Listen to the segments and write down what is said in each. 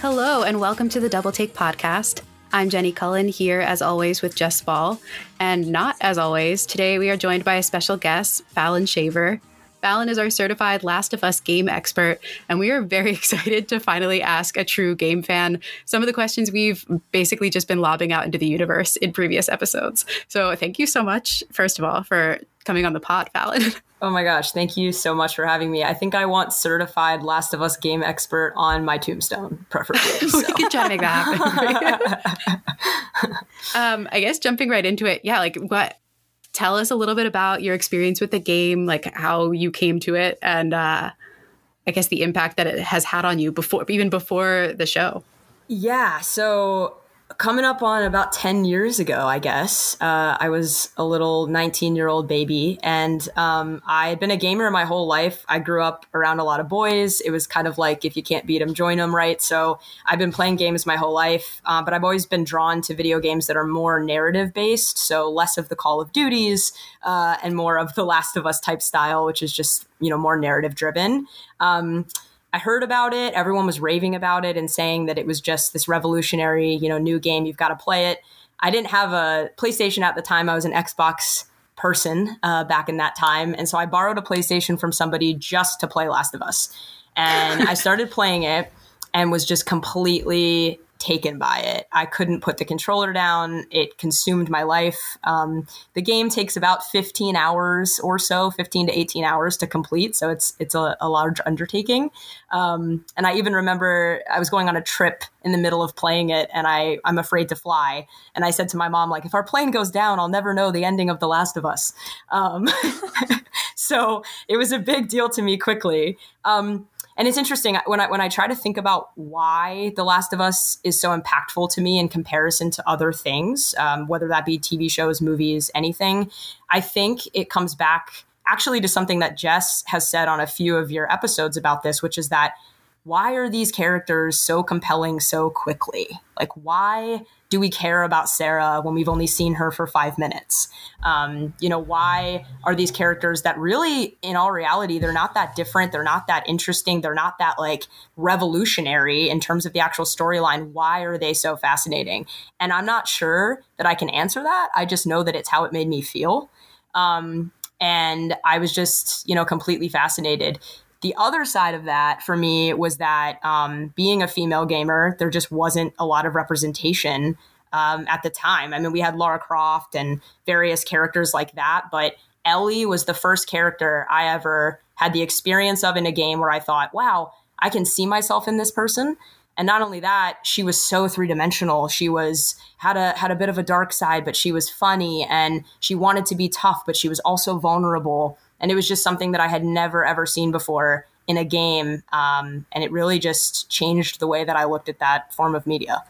Hello, and welcome to the Double Take Podcast. I'm Jenni Cullen here, as always, with Jess Spoll. And not as always, today we are joined by a special guest, Falon Shaver. Falon is our certified Last of Us game expert, and we are very excited to finally ask a true game fan some of the questions we've basically just been lobbing out into the universe in previous episodes. So, thank you so much, first of all, for coming on the pod, Falon. Oh my gosh, thank you so much for having me. I think I want certified Last of Us game expert on my tombstone, preferably. So. we could try to make that happen. um, I guess jumping right into it, yeah, like what tell us a little bit about your experience with the game, like how you came to it, and uh, I guess the impact that it has had on you before, even before the show. Yeah. So coming up on about 10 years ago, I guess, uh, I was a little 19 year old baby and um, I had been a gamer my whole life. I grew up around a lot of boys. It was kind of like if you can't beat them, join them, right? So I've been playing games my whole life, uh, but I've always been drawn to video games that are more narrative based. So less of the Call of Duties uh, and more of the Last of Us type style, which is just, you know, more narrative driven. Um, I heard about it. Everyone was raving about it and saying that it was just this revolutionary, you know, new game. You've got to play it. I didn't have a PlayStation at the time. I was an Xbox person uh, back in that time, and so I borrowed a PlayStation from somebody just to play Last of Us. And I started playing it and was just completely taken by it. I couldn't put the controller down. It consumed my life. Um, the game takes about 15 hours or so, 15 to 18 hours to complete. So it's it's a, a large undertaking. Um, and I even remember I was going on a trip in the middle of playing it, and I I'm afraid to fly. And I said to my mom, like, if our plane goes down, I'll never know the ending of The Last of Us. Um, so it was a big deal to me quickly. Um, and it's interesting when I when I try to think about why The Last of Us is so impactful to me in comparison to other things, um, whether that be TV shows, movies, anything. I think it comes back actually to something that Jess has said on a few of your episodes about this, which is that why are these characters so compelling so quickly? Like, why do we care about Sarah when we've only seen her for five minutes? Um, you know, why are these characters that really, in all reality, they're not that different, they're not that interesting, they're not that like revolutionary in terms of the actual storyline? Why are they so fascinating? And I'm not sure that I can answer that. I just know that it's how it made me feel. Um, and I was just, you know, completely fascinated. The other side of that for me was that um, being a female gamer, there just wasn't a lot of representation um, at the time. I mean, we had Lara Croft and various characters like that, but Ellie was the first character I ever had the experience of in a game where I thought, wow, I can see myself in this person. And not only that, she was so three dimensional. She was had a had a bit of a dark side, but she was funny and she wanted to be tough, but she was also vulnerable and it was just something that I had never ever seen before in a game, um, and it really just changed the way that I looked at that form of media.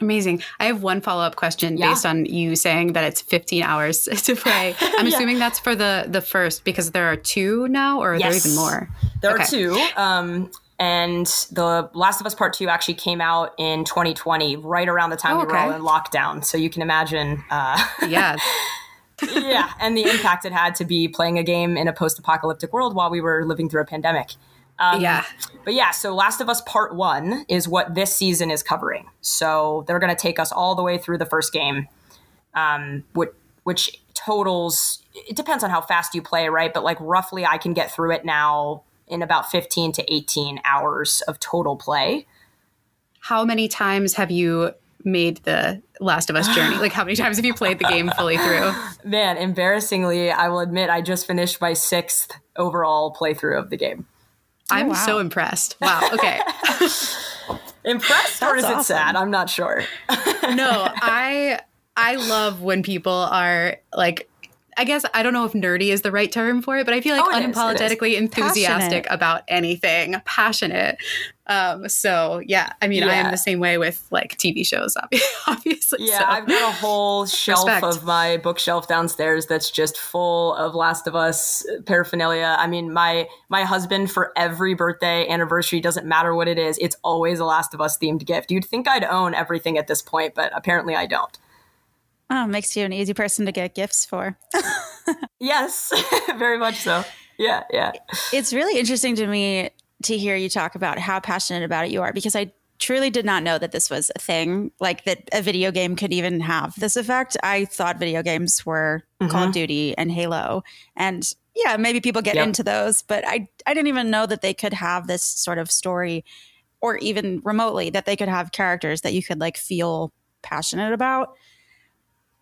Amazing. I have one follow up question yeah. based on you saying that it's 15 hours to play. I'm yeah. assuming that's for the the first because there are two now, or are yes. there even more? There okay. are two. Um, and the Last of Us Part Two actually came out in 2020, right around the time oh, we were all in lockdown. So you can imagine. Uh, yeah. Yeah, and the impact it had to be playing a game in a post-apocalyptic world while we were living through a pandemic. Um, yeah. But yeah, so Last of Us Part 1 is what this season is covering. So they're going to take us all the way through the first game, um, which, which totals, it depends on how fast you play, right? But like roughly, I can get through it now in about 15 to 18 hours of total play. How many times have you made the Last of Us journey? Like, how many times have you played the game fully through? Man, embarrassingly, I will admit I just finished my sixth overall playthrough of the game. Oh, I'm oh, wow. so impressed. Wow. Okay. impressed or is awesome. it sad? I'm not sure. no, I I love when people are like I guess I don't know if nerdy is the right term for it, but I feel like oh, unapologetically is, enthusiastic passionate. about anything, passionate. Um, so yeah, I mean, yeah. I am the same way with like TV shows, obviously. Yeah, so. I've got a whole shelf Respect. of my bookshelf downstairs that's just full of Last of Us paraphernalia. I mean, my my husband for every birthday, anniversary, doesn't matter what it is, it's always a Last of Us themed gift. You'd think I'd own everything at this point, but apparently I don't. Oh, makes you an easy person to get gifts for. yes, very much so. Yeah, yeah. It's really interesting to me to hear you talk about how passionate about it you are because I truly did not know that this was a thing, like that a video game could even have this effect. I thought video games were mm-hmm. Call of Duty and Halo. And yeah, maybe people get yep. into those, but I, I didn't even know that they could have this sort of story or even remotely that they could have characters that you could like feel passionate about.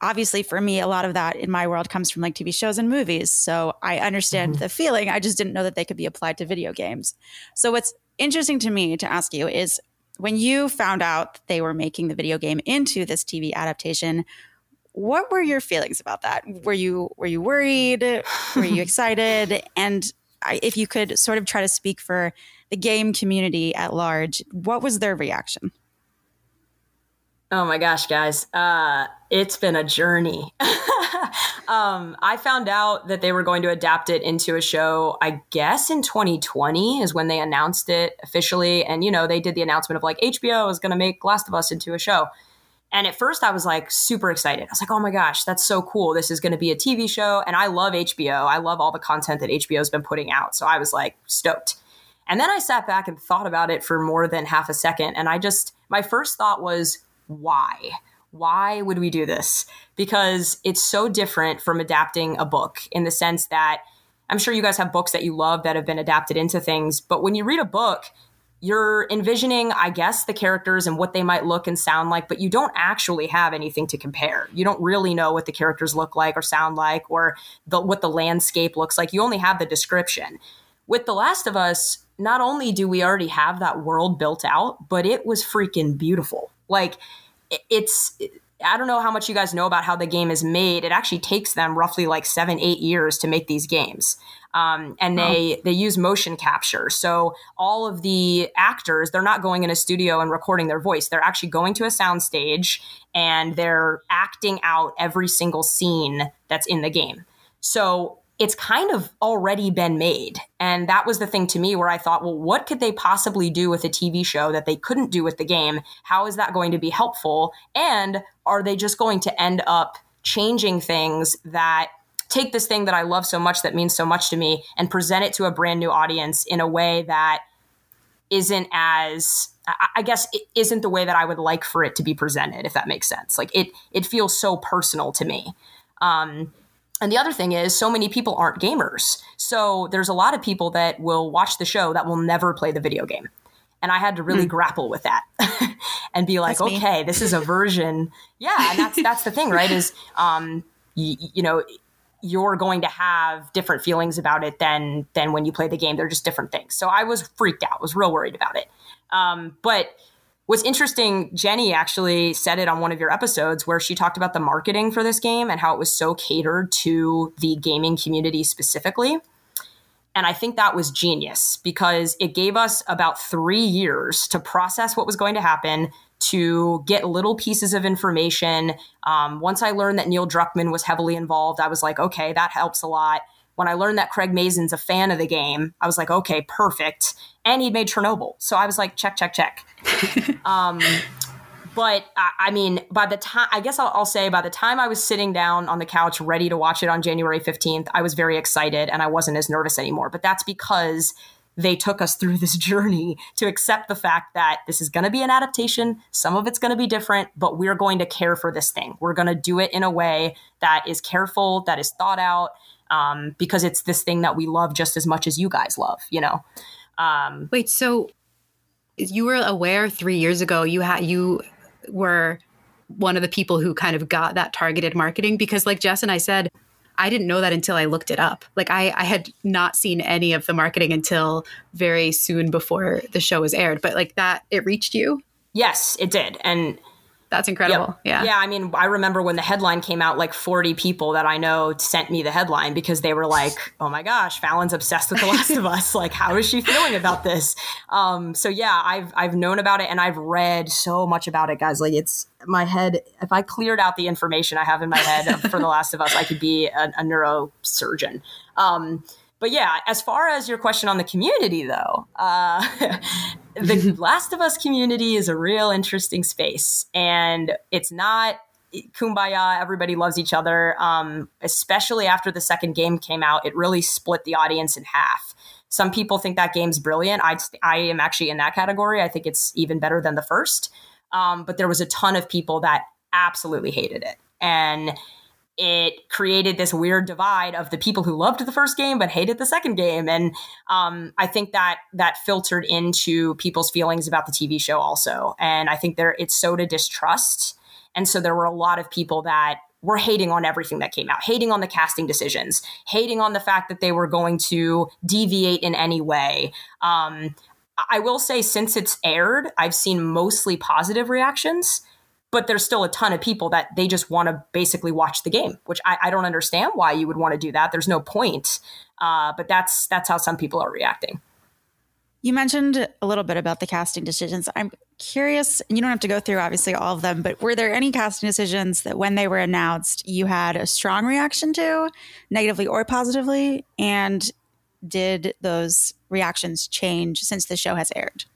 Obviously, for me, a lot of that in my world comes from like TV shows and movies. So I understand mm-hmm. the feeling. I just didn't know that they could be applied to video games. So what's interesting to me to ask you is when you found out that they were making the video game into this TV adaptation, what were your feelings about that? Were you were you worried? Were you excited? And I, if you could sort of try to speak for the game community at large, what was their reaction? Oh my gosh, guys. Uh, it's been a journey. um, I found out that they were going to adapt it into a show, I guess in 2020 is when they announced it officially. And, you know, they did the announcement of like HBO is going to make Last of Us into a show. And at first I was like super excited. I was like, oh my gosh, that's so cool. This is going to be a TV show. And I love HBO. I love all the content that HBO has been putting out. So I was like stoked. And then I sat back and thought about it for more than half a second. And I just, my first thought was, why? Why would we do this? Because it's so different from adapting a book in the sense that I'm sure you guys have books that you love that have been adapted into things, but when you read a book, you're envisioning, I guess, the characters and what they might look and sound like, but you don't actually have anything to compare. You don't really know what the characters look like or sound like or the, what the landscape looks like. You only have the description. With The Last of Us, not only do we already have that world built out, but it was freaking beautiful. Like it's I don't know how much you guys know about how the game is made. It actually takes them roughly like seven, eight years to make these games. Um, and they they use motion capture. So all of the actors, they're not going in a studio and recording their voice. They're actually going to a soundstage and they're acting out every single scene that's in the game. So it's kind of already been made. And that was the thing to me where I thought, well, what could they possibly do with a TV show that they couldn't do with the game? How is that going to be helpful? And are they just going to end up changing things that take this thing that I love so much, that means so much to me, and present it to a brand new audience in a way that isn't as I guess it isn't the way that I would like for it to be presented, if that makes sense. Like it, it feels so personal to me. Um, and the other thing is, so many people aren't gamers. So there's a lot of people that will watch the show that will never play the video game. And I had to really mm. grapple with that and be like, okay, this is a version. Yeah. And that's, that's the thing, right? Is, um, y- you know, you're going to have different feelings about it than, than when you play the game. They're just different things. So I was freaked out, was real worried about it. Um, but What's interesting, Jenni actually said it on one of your episodes where she talked about the marketing for this game and how it was so catered to the gaming community specifically. And I think that was genius because it gave us about three years to process what was going to happen, to get little pieces of information. Um, once I learned that Neil Druckmann was heavily involved, I was like, okay, that helps a lot. When I learned that Craig Mazin's a fan of the game, I was like, okay, perfect. And he'd made Chernobyl. So I was like, check, check, check. um, but I, I, mean, by the time, I guess I'll, I'll, say by the time I was sitting down on the couch ready to watch it on January 15th, I was very excited and I wasn't as nervous anymore. But that's because they took us through this journey to accept the fact that this is going to be an adaptation. Some of it's going to be different, but we're going to care for this thing. We're going to do it in a way that is careful, that is thought out, um, because it's this thing that we love just as much as you guys love, you know? Um, Wait, so you were aware three years ago you had you were one of the people who kind of got that targeted marketing because like Jess and I said, I didn't know that until I looked it up. Like I, I had not seen any of the marketing until very soon before the show was aired. But like that, it reached you. Yes, it did. And that's incredible. Yep. Yeah. Yeah. I mean, I remember when the headline came out, like 40 people that I know sent me the headline because they were like, oh my gosh, Falon's obsessed with The Last of Us. Like, how is she feeling about this? Um, so yeah, I've, I've known about it and I've read so much about it, guys. Like, it's my head. If I cleared out the information I have in my head for The Last of Us, I could be a, a neurosurgeon. Um, but yeah, as far as your question on the community, though, uh, the Last of Us community is a real interesting space, and it's not kumbaya. Everybody loves each other. Um, especially after the second game came out, it really split the audience in half. Some people think that game's brilliant. I I am actually in that category. I think it's even better than the first. Um, but there was a ton of people that absolutely hated it, and it created this weird divide of the people who loved the first game but hated the second game. And um, i think that that filtered into people's feelings about the tv show also. And i think there it sowed a distrust. And so there were a lot of people that were hating on everything that came out hating on the casting decisions hating on the fact that they were going to deviate in any way. Um, i will say since it's aired i've seen mostly positive reactions but there's still a ton of people that they just want to basically watch the game, which I, I, don't understand why you would want to do that. There's no point. Uh, but that's that's how some people are reacting. You mentioned a little bit about the casting decisions. I'm curious, and you don't have to go through obviously all of them, but were there any casting decisions that when they were announced, you had a strong reaction to, negatively or positively? And did those reactions change since the show has aired?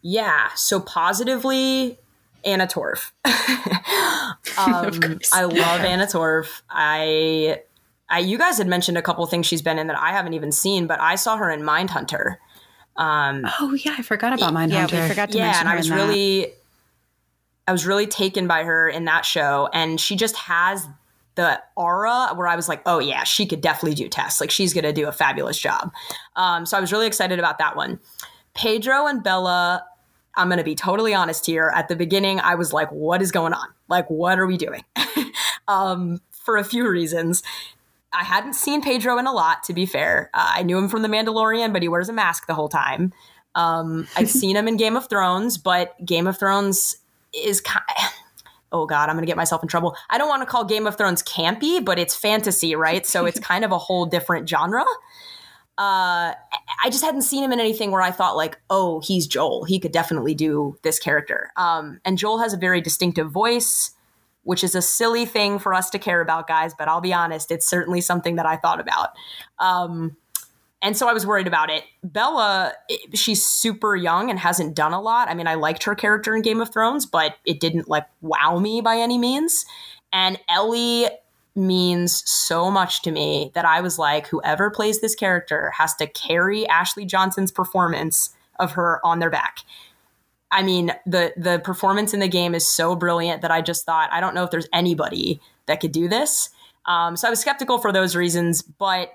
Yeah. So positively, Anna Torv. um, I love Anna Torv. I, I, you guys had mentioned a couple things she's been in that I haven't even seen, but I saw her in Mindhunter. Um, oh yeah, I forgot about Mindhunter. Yeah, we forgot to yeah, mention and I was really, I was really taken by her in that show, and she just has the aura where I was like, oh yeah, she could definitely do Tess. Like she's gonna do a fabulous job. Um, so I was really excited about that one. Pedro and Bella I'm going to be totally honest here. At the beginning, I was like, what is going on? Like, what are we doing? um, for a few reasons. I hadn't seen Pedro in a lot, to be fair. Uh, I knew him from The Mandalorian, but he wears a mask the whole time. Um, I've seen him in Game of Thrones, but Game of Thrones is kind oh god i'm going to get myself in trouble i don't want to call game of thrones campy but it's fantasy right so it's kind of a whole different genre uh, I just hadn't seen him in anything where I thought like, oh, he's Joel. He could definitely do this character. Um, and Joel has a very distinctive voice, which is a silly thing for us to care about, guys. But I'll be honest, it's certainly something that I thought about. Um, and so I was worried about it. Bella, she's super young and hasn't done a lot. I mean, I liked her character in Game of Thrones, but it didn't like wow me by any means. And Ellie means so much to me that I was like, whoever plays this character has to carry Ashley Johnson's performance of her on their back. I mean, the the performance in the game is so brilliant that I just thought, I don't know if there's anybody that could do this. Um, so I was skeptical for those reasons, but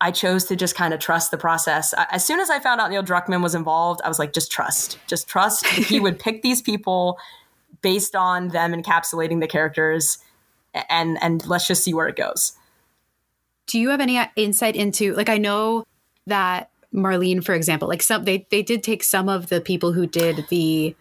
I chose to just kind of trust the process. As soon as I found out Neil Druckmann was involved, I was like, just trust, just trust. he would pick these people based on them encapsulating the characters and and let's just see where it goes. Do you have any insight into like I know that Marlene, for example, like some they they did take some of the people who did the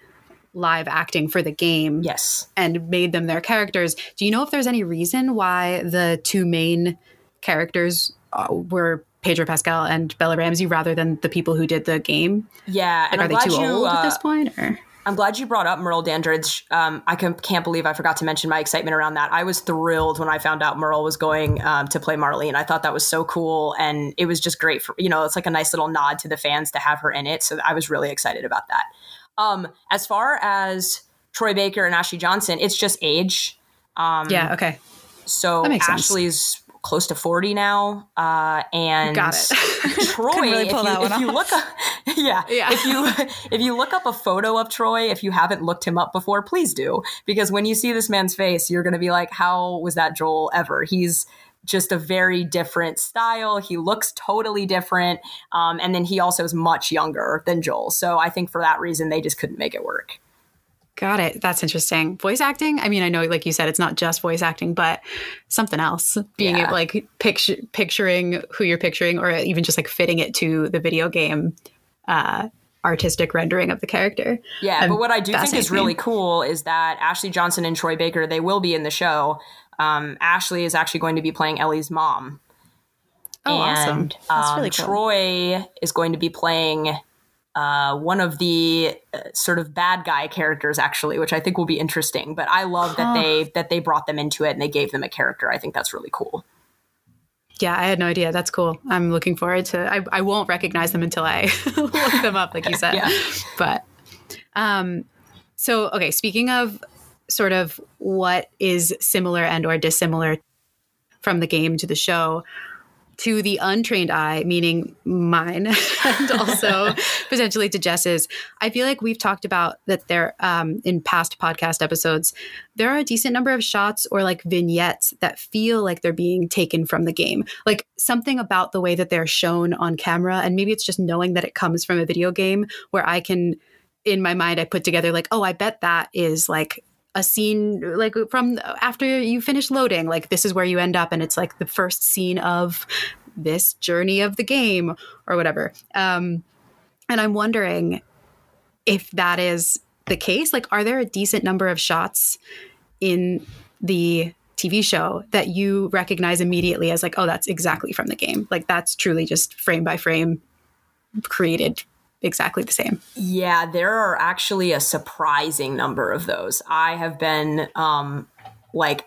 live acting for the game, yes, and made them their characters. Do you know if there's any reason why the two main characters uh, were Pedro Pascal and Bella Ramsey rather than the people who did the game? Yeah, like, are they too you, old uh, at this point? Or? I'm glad you brought up Merle Dandridge. Um, I can, not believe I forgot to mention my excitement around that. I was thrilled when I found out Merle was going um, to play Marlene. I thought that was so cool, and it was just great for you know. It's like a nice little nod to the fans to have her in it. So I was really excited about that. Um, as far as Troy Baker and Ashley Johnson, it's just age. Um, yeah. Okay. So Ashley's sense close to 40 now. Uh, and Got it. Troy, really if, you, if you, look up, yeah, yeah, if you, if you look up a photo of Troy, if you haven't looked him up before, please do. Because when you see this man's face, you're going to be like, how was that Joel ever? He's, just a very different style. He looks totally different. Um, and then he also is much younger than Joel. So I think for that reason, they just couldn't make it work. Got it. That's interesting. Voice acting. I mean, I know, like you said, it's not just voice acting, but something else. Being yeah. able, like, picture picturing who you're picturing, or even just like fitting it to the video game uh, artistic rendering of the character. Yeah, um, but what I do think is really cool is that Ashley Johnson and Troy Baker they will be in the show. Um, Ashley is actually going to be playing Ellie's mom. Oh, and, awesome! That's um, really cool. Troy is going to be playing uh, one of the uh, sort of bad guy characters actually which i think will be interesting but i love huh. that they that they brought them into it and they gave them a character. I think that's really cool. Yeah i had no idea. That's cool. I'm looking forward to i, I won't recognize them until i look them up like you said. Yeah. but um so okay speaking of sort of what is similar and or dissimilar from the game to the show to the untrained eye, meaning mine, and also potentially to Jess's, I feel like we've talked about that there um, in past podcast episodes. There are a decent number of shots or like vignettes that feel like they're being taken from the game. Like something about the way that they're shown on camera, and maybe it's just knowing that it comes from a video game where I can, in my mind, I put together like, oh, I bet that is like a scene like from after you finish loading like this is where you end up and it's like the first scene of this journey of the game or whatever um and i'm wondering if that is the case like are there a decent number of shots in the TV show that you recognize immediately as like, oh, that's exactly from the game. Like that's truly just frame by frame created exactly the same. Yeah, there are actually a surprising number of those. I have been um like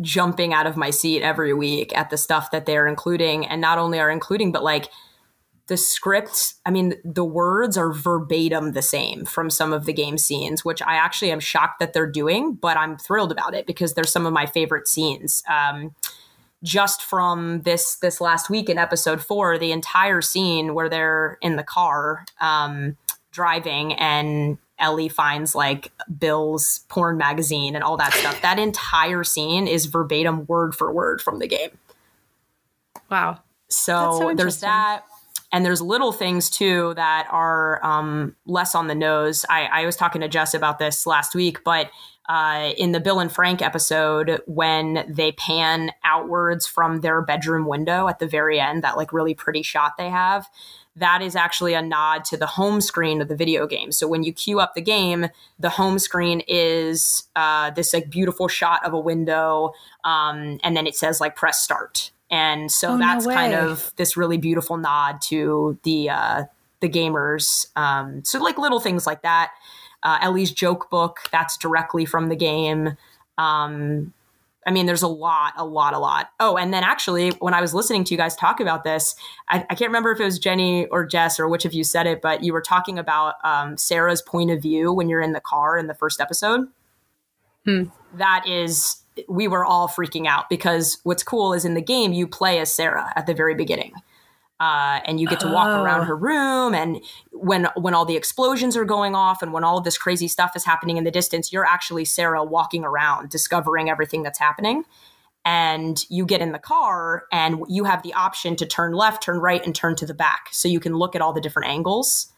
jumping out of my seat every week at the stuff that they're including and not only are including but like the scripts. I mean, the words are verbatim the same from some of the game scenes, which I actually am shocked that they're doing, but I'm thrilled about it because they're some of my favorite scenes. Um, just from this this last week in episode four, the entire scene where they're in the car um, driving and Ellie finds like Bill's porn magazine and all that stuff. That entire scene is verbatim word for word from the game. Wow. So, so there's that. And there's little things too that are um, less on the nose. I, I was talking to Jess about this last week, but uh, in the Bill and Frank episode when they pan outwards from their bedroom window at the very end, that like really pretty shot they have. That is actually a nod to the home screen of the video game. So when you queue up the game, the home screen is uh, this like beautiful shot of a window, um, and then it says like press start. And so oh, that's no kind of this really beautiful nod to the uh, the gamers. Um, so like little things like that uh, Ellie's joke book that's directly from the game. Um, I mean, there's a lot, a lot, a lot. Oh, and then actually, when I was listening to you guys talk about this, I, I can't remember if it was Jenni or Jess or which of you said it, but you were talking about um, Sarah's point of view when you're in the car in the first episode. Hmm. That is, we were all freaking out because what's cool is in the game, you play as Sarah at the very beginning uh, and you get to walk oh. around her room and when when all the explosions are going off and when all of this crazy stuff is happening in the distance you're actually sarah walking around discovering everything that's happening. And you get in the car and you have the option to turn left turn right and turn to the back. So you can look at all the different angles.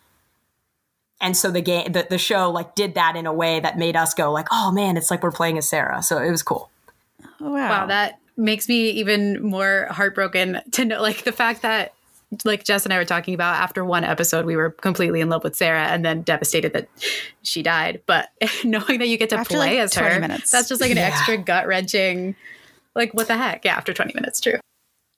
And so the game the, the show like did that in a way that made us go like oh man it's like we're playing as sarah. So it was cool. Wow. Wow that makes me even more heartbroken to know like the fact that like Jess and I were talking about after one episode, we were completely in love with Sarah and then devastated that she died. But knowing that you get to after play like as her, minutes. that's just like an yeah. extra gut wrenching, like, what the heck? Yeah, after 20 minutes, true.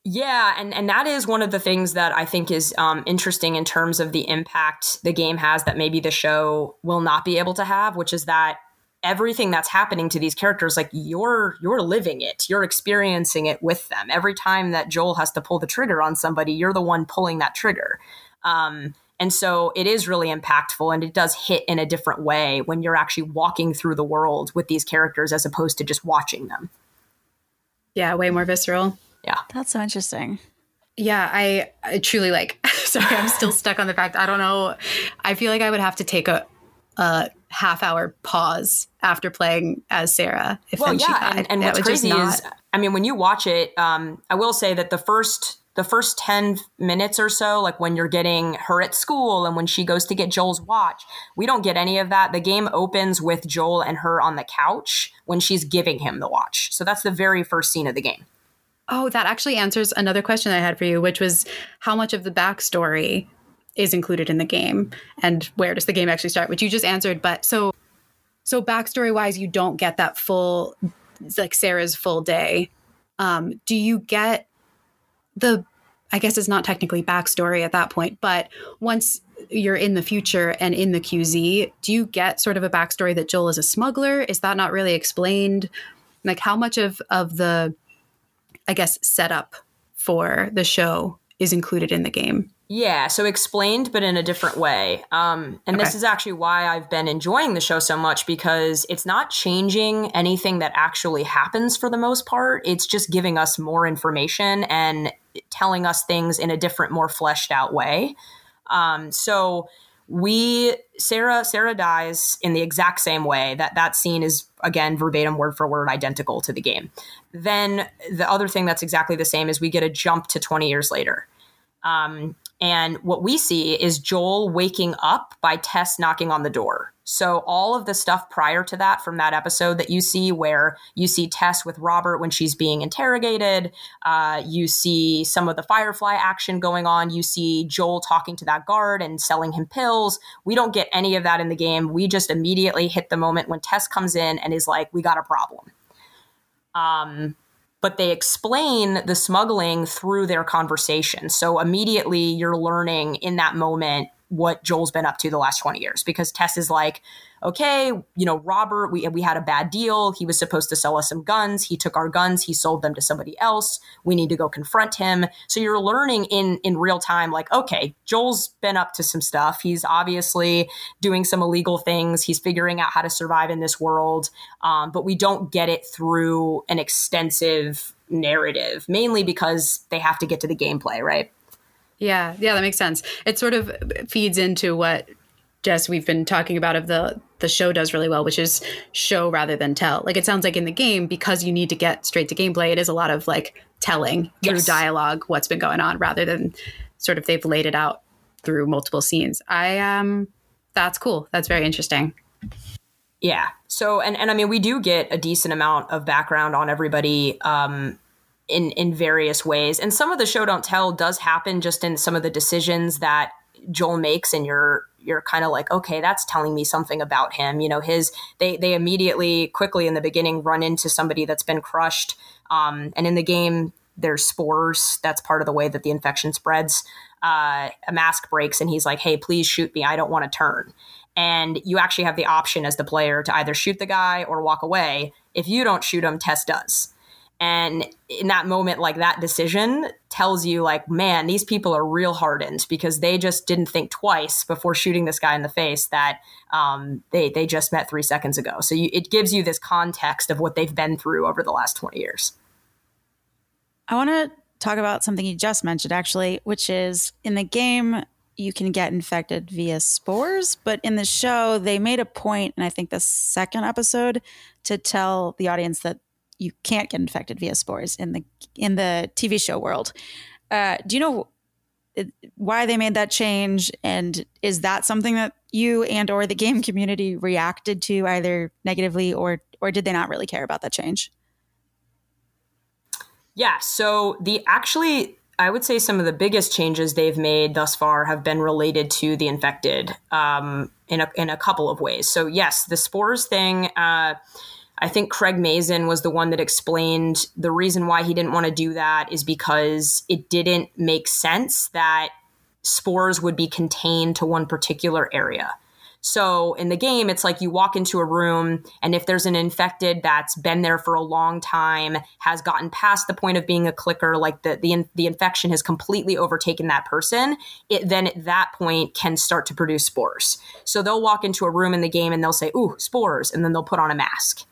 Yeah, and, and that is one of the things that I think is um, interesting in terms of the impact the game has that maybe the show will not be able to have, which is that everything that's happening to these characters like you're you're living it. You're experiencing it with them. Every time that joel has to pull the trigger on somebody you're the one pulling that trigger. Um, and so it is really impactful and it does hit in a different way when you're actually walking through the world with these characters as opposed to just watching them. Yeah way more visceral. Yeah. That's so interesting. Yeah I, I truly like sorry i'm still stuck on the fact i don't know i feel like i would have to take a a half hour pause after playing as Sarah. If well, yeah, and, and what's crazy not... is, I mean, when you watch it, um, I will say that the first the first 10 minutes or so like when you're getting her at school and when she goes to get Joel's watch we don't get any of that. The game opens with Joel and her on the couch when she's giving him the watch. So that's the very first scene of the game. Oh that actually answers another question I had for you which was how much of the backstory is included in the game. And where does the game actually start which you just answered but so so backstory wise you don't get that full like sarah's full day. Um, do you get the i guess it's not technically backstory at that point but once you're in the future and in the qz do you get sort of a backstory that joel is a smuggler? Is that not really explained? Like how much of of the i guess setup for the show is included in the game yeah, so explained, but in a different way. Um, and okay. this is actually why I've been enjoying the show so much because it's not changing anything that actually happens for the most part. It's just giving us more information and telling us things in a different, more fleshed out way. Um, so we Sarah Sarah dies in the exact same way that that scene is again verbatim word for word identical to the game. Then the other thing that's exactly the same is we get a jump to 20 years later. Um, and what we see is Joel waking up by Tess knocking on the door. So all of the stuff prior to that from that episode that you see, where you see Tess with Robert when she's being interrogated, uh, you see some of the Firefly action going on. You see Joel talking to that guard and selling him pills. We don't get any of that in the game. We just immediately hit the moment when Tess comes in and is like, "We got a problem." Um, but they explain the smuggling through their conversation. So immediately you're learning in that moment what Joel's been up to the last 20 years because Tess is like, okay, you know, Robert, we, we had a bad deal. He was supposed to sell us some guns. He took our guns. He sold them to somebody else. We need to go confront him. So you're learning in, in real time, like, okay, Joel's been up to some stuff. He's obviously doing some illegal things. He's figuring out how to survive in this world. Um, but we don't get it through an extensive narrative, mainly because they have to get to the gameplay, right? Yeah, yeah, that makes sense. It sort of feeds into what Jess we've been talking about of the the show does really well, which is show rather than tell. Like it sounds like in the game because you need to get straight to gameplay, it is a lot of like telling through yes. dialogue what's been going on rather than sort of they've laid it out through multiple scenes. I um that's cool. That's very interesting. Yeah. So and and I mean we do get a decent amount of background on everybody um in in various ways. And some of the show don't tell does happen just in some of the decisions that Joel makes and you're you're kind of like okay that's telling me something about him. You know his they they immediately quickly in the beginning run into somebody that's been crushed um, and in the game there's spores. That's part of the way that the infection spreads. Uh, a mask breaks and he's like hey please shoot me. I don't want to turn. And you actually have the option as the player to either shoot the guy or walk away. If you don't shoot him tess does and in that moment, like that decision tells you, like, man, these people are real hardened because they just didn't think twice before shooting this guy in the face that um, they they just met three seconds ago. So you, it gives you this context of what they've been through over the last twenty years. I want to talk about something you just mentioned, actually, which is in the game you can get infected via spores, but in the show they made a point, and I think the second episode to tell the audience that you can't get infected via spores in the in the TV show world. Uh, do you know why they made that change, and is that something that you and or the game community reacted to either negatively or or did they not really care about that change? Yeah, so the actually I would say some of the biggest changes they've made thus far have been related to the infected um, in a in a couple of ways. So yes, the spores thing. Uh, I think Craig Mazin was the one that explained the reason why he didn't want to do that is because it didn't make sense that spores would be contained to one particular area. So in the game, it's like you walk into a room, and if there's an infected that's been there for a long time, has gotten past the point of being a clicker, like the the, the infection has completely overtaken that person, it then at that point can start to produce spores. So they'll walk into a room in the game and they'll say, "Ooh, spores," and then they'll put on a mask.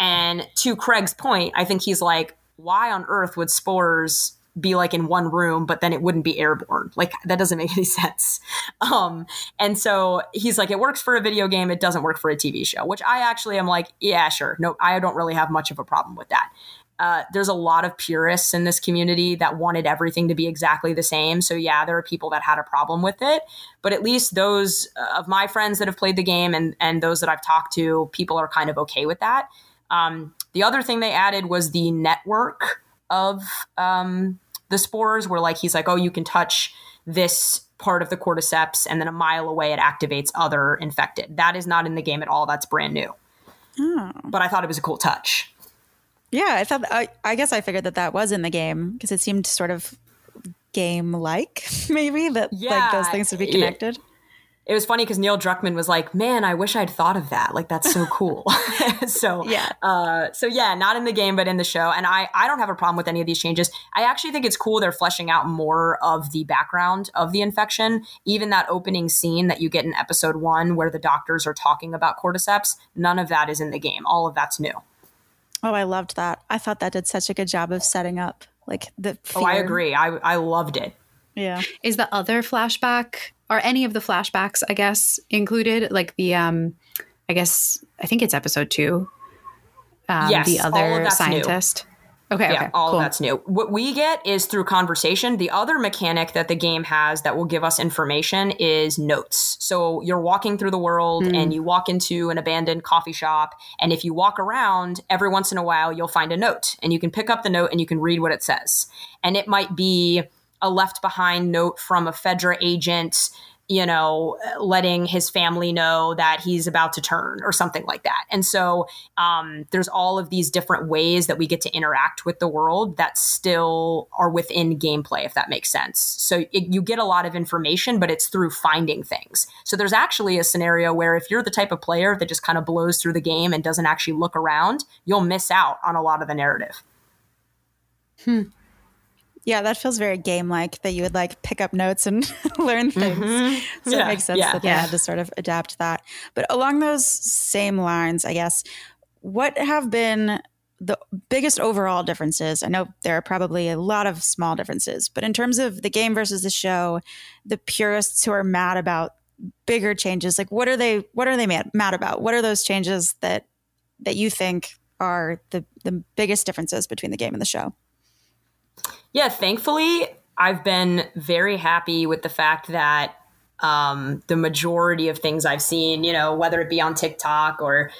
And to Craig's point, I think he's like, why on earth would spores be like in one room, but then it wouldn't be airborne. Like that doesn't make any sense. Um, and so he's like, it works for a video game. It doesn't work for a TV show, which I actually am like, yeah, sure. No, I don't really have much of a problem with that. Uh, there's a lot of purists in this community that wanted everything to be exactly the same. So yeah, there are people that had a problem with it, but at least those of my friends that have played the game and and those that I've talked to, people are kind of okay with that. Um, the other thing they added was the network of um, the spores, where like he's like, oh, you can touch this part of the cordyceps, and then a mile away it activates other infected. That is not in the game at all. That's brand new. Oh. But I thought it was a cool touch. Yeah, I thought. I, I guess I figured that that was in the game because it seemed sort of game like, maybe that yeah, like those things would be connected it was funny because Neil Druckmann was like, "Man, I wish I'd thought of that. Like that's so cool." so yeah, uh, so yeah, not in the game, but in the show. And I I don't have a problem with any of these changes. I actually think it's cool they're fleshing out more of the background of the infection. Even that opening scene that you get in episode one, where the doctors are talking about cordyceps, none of that is in the game. All of that's new. Oh, I loved that. I thought that did such a good job of setting up Like the fear. Oh, I agree. I I loved it. Yeah. Is the other flashback or any of the flashbacks, I guess, included? Like the um I guess I think it's episode two. Um, yes, the other scientist. New. Okay, yeah, okay, all cool. that's new. What we get is through conversation. The other mechanic that the game has that will give us information is notes. So you're walking through the world mm. and you walk into an abandoned coffee shop, and if you walk around, every once in a while you'll find a note, and you can pick up the note and you can read what it says. And it might be a left behind note from a Fedra agent you know, letting his family know that he's about to turn or something like that. And so um, there's all of these different ways that we get to interact with the world that still are within gameplay, if that makes sense. So it, you get a lot of information, but it's through finding things. So there's actually a scenario where if you're the type of player that just kind of blows through the game and doesn't actually look around, you'll miss out on a lot of the narrative. Hmm. Yeah, that feels very game like that you would like pick up notes and learn things. Mm-hmm. So yeah, it makes sense yeah. that they yeah. had to sort of adapt that. But along those same lines, I guess, what have been the biggest overall differences? I know there are probably a lot of small differences, but in terms of the game versus the show, the purists who are mad about bigger changes, like what are they what are they mad, mad about? What are those changes that that you think are the the biggest differences between the game and the show? Yeah, thankfully, I've been very happy with the fact that um, the majority of things I've seen, you know, whether it be on TikTok or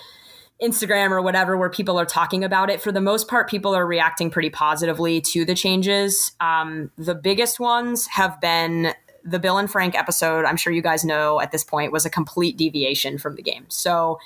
Instagram or whatever, where people are talking about it, for the most part, people are reacting pretty positively to the changes. Um, the biggest ones have been the Bill and Frank episode. I'm sure you guys know at this point was a complete deviation from the game. So,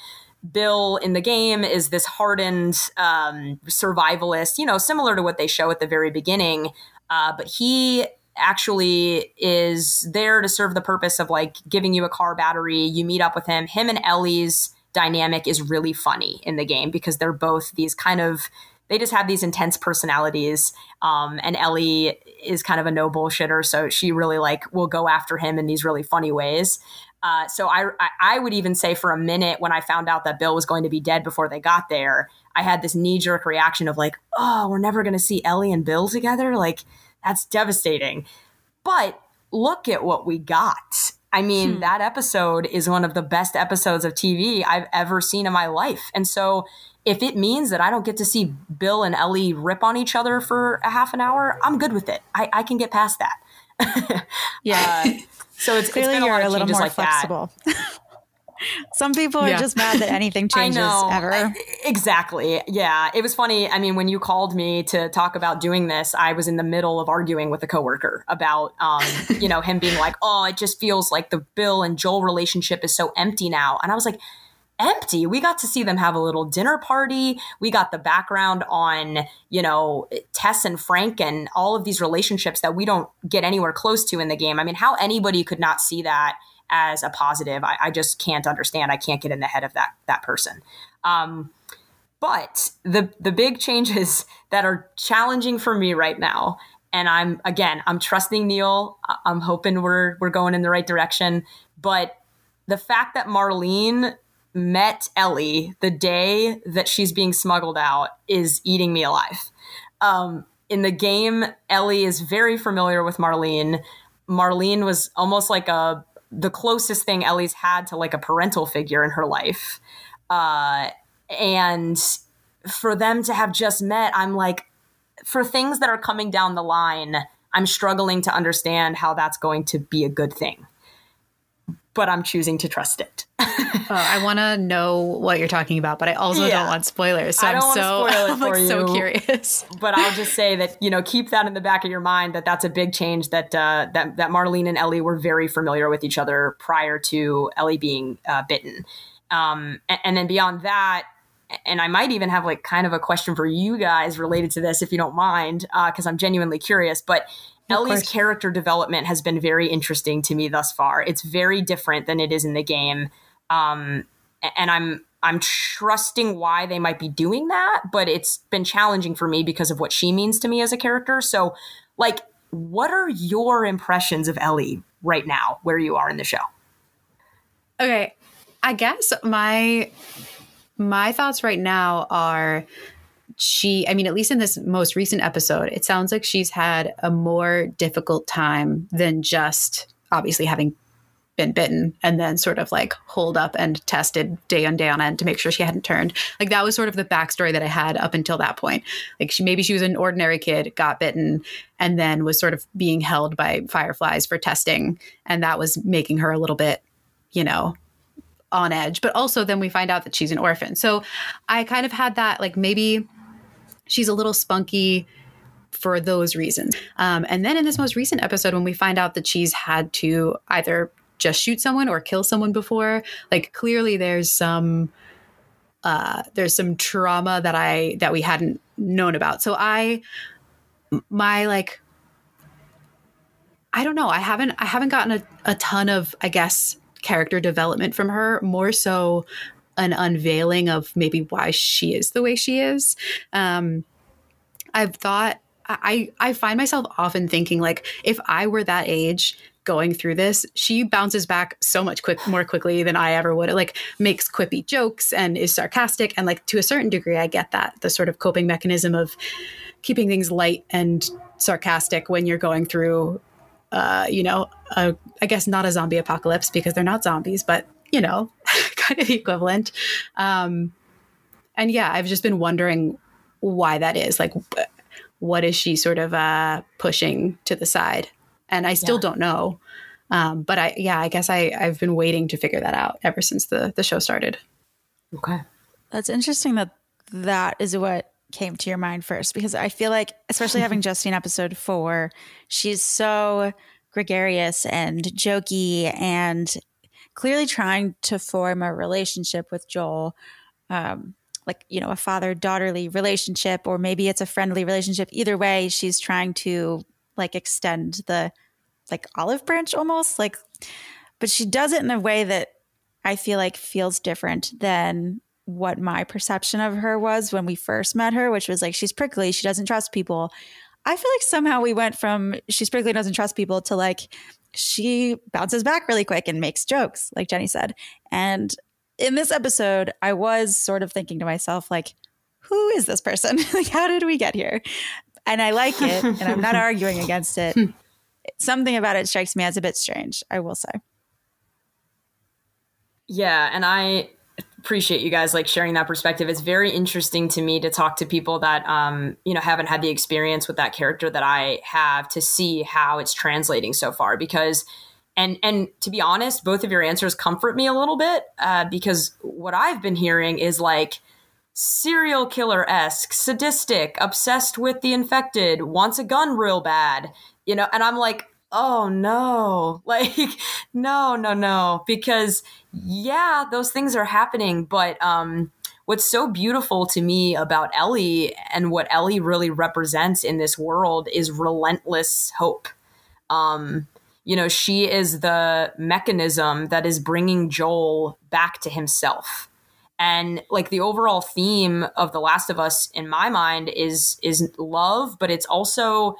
Bill in the game is this hardened um, survivalist, you know, similar to what they show at the very beginning. Uh, but he actually is there to serve the purpose of like giving you a car battery. You meet up with him. Him and Ellie's dynamic is really funny in the game because they're both these kind of they just have these intense personalities. Um, and Ellie is kind of a no bullshitter, so she really like will go after him in these really funny ways. Uh, so I, I would even say for a minute when I found out that Bill was going to be dead before they got there, I had this knee jerk reaction of like, oh, we're never going to see Ellie and Bill together. Like that's devastating. But look at what we got. I mean, hmm. that episode is one of the best episodes of TV I've ever seen in my life. And so if it means that I don't get to see Bill and Ellie rip on each other for a half an hour, I'm good with it. I, I can get past that. yeah. So it's clearly it's you're a, a little more like flexible. Some people are yeah. just mad that anything changes ever. I, exactly. Yeah. It was funny. I mean, when you called me to talk about doing this, I was in the middle of arguing with a coworker about, um, you know, him being like, oh, it just feels like the Bill and Joel relationship is so empty now. And I was like, empty. We got to see them have a little dinner party. We got the background on, you know, Tess and Frank and all of these relationships that we don't get anywhere close to in the game. I mean, how anybody could not see that as a positive, I, I just can't understand. I can't get in the head of that that person. Um, but the the big changes that are challenging for me right now, and I'm again, I'm trusting Neil. I'm hoping we're we're going in the right direction. But the fact that Marlene met Ellie the day that she's being smuggled out is eating me alive. Um, in the game, Ellie is very familiar with Marlene. Marlene was almost like a the closest thing Ellie's had to like a parental figure in her life. Uh, and for them to have just met, I'm like, for things that are coming down the line, I'm struggling to understand how that's going to be a good thing but I'm choosing to trust it. oh, I want to know what you're talking about, but I also yeah. don't want spoilers. So I am so, I'm like you, so curious. but I'll just say that you know keep that in the back of your mind that that's a big change that uh, that that Marlene and Ellie were very familiar with each other prior to Ellie being uh, bitten, um, and, and then beyond that, and I might even have like kind of a question for you guys related to this if you don't mind, because uh, I'm genuinely curious. But Ellie's character development has been very interesting to me thus far. It's very different than it is in the game, um, and I'm I'm trusting why they might be doing that, but it's been challenging for me because of what she means to me as a character. So, like, what are your impressions of Ellie right now, where you are in the show? Okay, I guess my my thoughts right now are she, I mean, at least in this most recent episode, it sounds like she's had a more difficult time than just obviously having been bitten and then sort of like holed up and tested day on day on end to make sure she hadn't turned. Like that was sort of the backstory that I had up until that point. Like she maybe she was an ordinary kid, got bitten, and then was sort of being held by fireflies for testing. And that was making her a little bit, you know, on edge. But also then we find out that she's an orphan. So I kind of had that like maybe she's a little spunky for those reasons. Um, and then in this most recent episode, when we find out that she's had to either just shoot someone or kill someone before. Like clearly there's some uh there's some trauma that I that we hadn't known about. So I my like I don't know. I haven't I haven't gotten a, a ton of I guess character development from her, more so an unveiling of maybe why she is the way she is. Um I've thought I I find myself often thinking like if I were that age going through this, she bounces back so much quick more quickly than I ever would. It like makes quippy jokes and is sarcastic. And like to a certain degree, I get that the sort of coping mechanism of keeping things light and sarcastic when you're going through, uh, you know, a, I guess not a zombie apocalypse because they're not zombies, but you know, kind of equivalent. Um, and yeah, I've just been wondering why that is. Like, what is she sort of uh, pushing to the side? and I still yeah. don't know. Um, but I, yeah, I guess I, I've been waiting to figure that out ever since the the show started. Okay, that's interesting that that is what came to your mind first because I feel like, especially having just seen episode four, she's so gregarious and jokey and clearly trying to form a relationship with Joel. Um, like you know a father daughterly relationship or maybe it's a friendly relationship either way she's trying to like extend the like olive branch almost like but she does it in a way that I feel like feels different than what my perception of her was when we first met her, which was like she's prickly, she doesn't trust people. I feel like somehow we went from she's prickly, doesn't trust people to like she bounces back really quick and makes jokes, like Jenni said. And in this episode, I was sort of thinking to myself, like, who is this person? like, how did we get here? and I like it, and I'm not arguing against it. Something about it strikes me as a bit strange, I will say. Yeah, and I appreciate you guys like sharing that perspective. It's very interesting to me to talk to people that um, you know haven't had the experience with that character that I have to see how it's translating so far because and and to be honest, both of your answers comfort me a little bit uh, because what I've been hearing is like serial killer esque, sadistic, obsessed with the infected, wants a gun real bad, you know, and I'm like, oh no, like, no, no, no, because yeah, those things are happening, but, um, what's so beautiful to me about Ellie and what Ellie really represents in this world is relentless hope. Um, you know, she is the mechanism that is bringing Joel back to himself and like the overall theme of the last of us in my mind is is love but it's also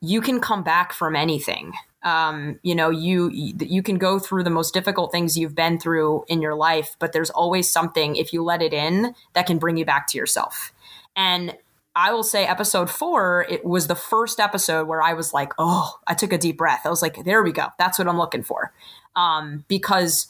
you can come back from anything um, you know you you can go through the most difficult things you've been through in your life but there's always something if you let it in that can bring you back to yourself and I will say episode four, it was the first episode where I was like, oh, I took a deep breath. I was like, there we go. That's what I'm looking for. Um, because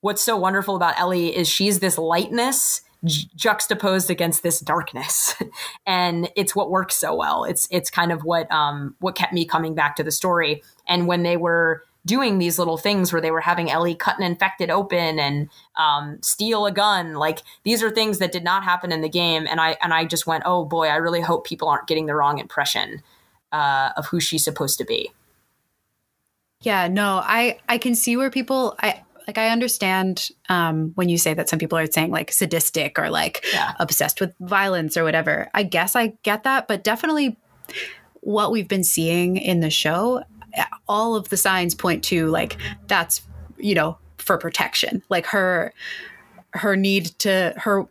what's so wonderful about Ellie is she's this lightness ju- juxtaposed against this darkness and it's what works so well it's it's kind of what um what kept me coming back to the story and when they were doing these little things where they were having Ellie cut an infected open and um, steal a gun. Like these are things that did not happen in the game, and I and I just went, oh boy, I really hope people aren't getting the wrong impression uh, of who she's supposed to be. Yeah, no, I I can see where people I like I understand um, when you say that some people are saying like sadistic or like yeah. obsessed with violence or whatever. I guess I get that, but definitely what we've been seeing in the show, all of the signs point to like that's you know for protection. Like her her need to her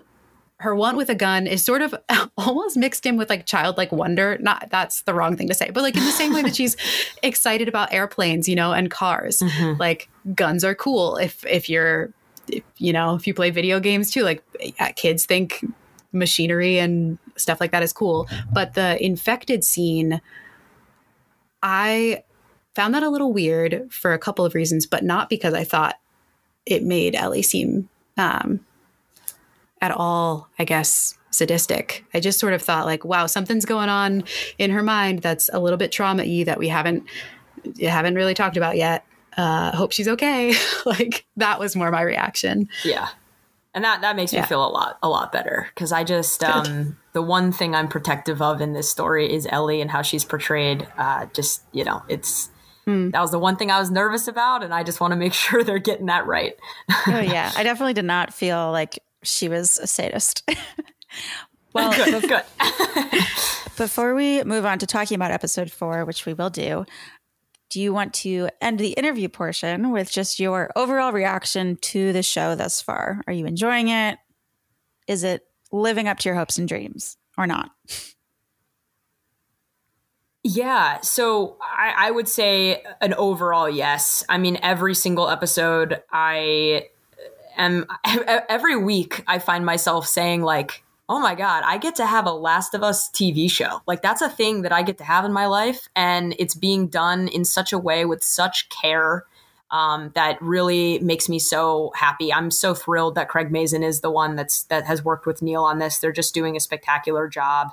her want with a gun is sort of almost mixed in with like childlike wonder. Not that's the wrong thing to say, but like in the same way that she's excited about airplanes, you know, and cars. Mm-hmm. Like guns are cool if if you're if, you know if you play video games too. Like kids think machinery and stuff like that is cool. But the infected scene, I found that a little weird for a couple of reasons, but not because I thought it made Ellie seem um, at all, I guess, sadistic. I just sort of thought like, wow, something's going on in her mind that's a little bit trauma y that we haven't haven't really talked about yet. Uh, hope she's okay. like that was more my reaction. Yeah. And that, that makes me feel a lot a lot better because I just um, the one thing I'm protective of in this story is Ellie and how she's portrayed. Uh, just you know, it's Mm. That was the one thing I was nervous about, and I just want to make sure they're getting that right. oh yeah, I definitely did not feel like she was a sadist. well, good, good. before we move on to talking about episode four, which we will do, do you want to end the interview portion with just your overall reaction to the show thus far? Are you enjoying it? Is it living up to your hopes and dreams or not? Yeah, so I, I, would say an overall yes. I mean, every single episode, I am every week I find myself saying like, "Oh my god, I get to have a Last of Us TV show." Like that's a thing that I get to have in my life, and it's being done in such a way with such care um, that really makes me so happy. I'm so thrilled that Craig Mazin is the one that's that has worked with Neil on this. They're just doing a spectacular job,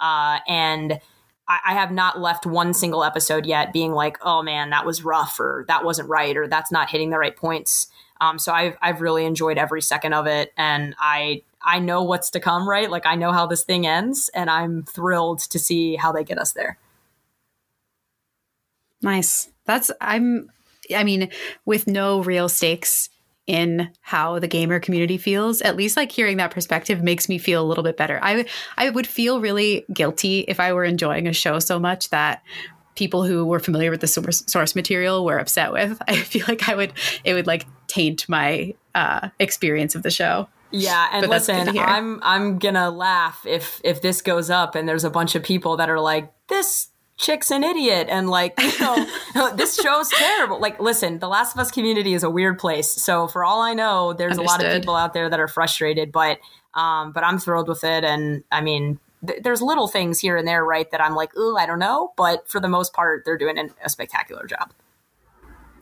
uh, and I, have not left one single episode yet being like, oh man, that was rough or that wasn't right or that's not hitting the right points. Um, so I've I've really enjoyed every second of it, and I I know what's to come. Right, like I know how this thing ends, and I'm thrilled to see how they get us there. Nice. That's I'm. I mean, with no real stakes in how the gamer community feels at least like hearing that perspective makes me feel a little bit better i i would feel really guilty if i were enjoying a show so much that people who were familiar with the source, source material were upset with i feel like i would it would like taint my uh experience of the show. Yeah, and listen, I'm I'm gonna laugh if if this goes up and there's a bunch of people that are like, this chick's an idiot and like you know this show's terrible. Like listen the last of us community is a weird place. So for all i know there's Understood. a lot of people out there that are frustrated but um but i'm thrilled with it. And i mean th- there's little things here and there right that i'm like oh i don't know but for the most part they're doing an, a spectacular job.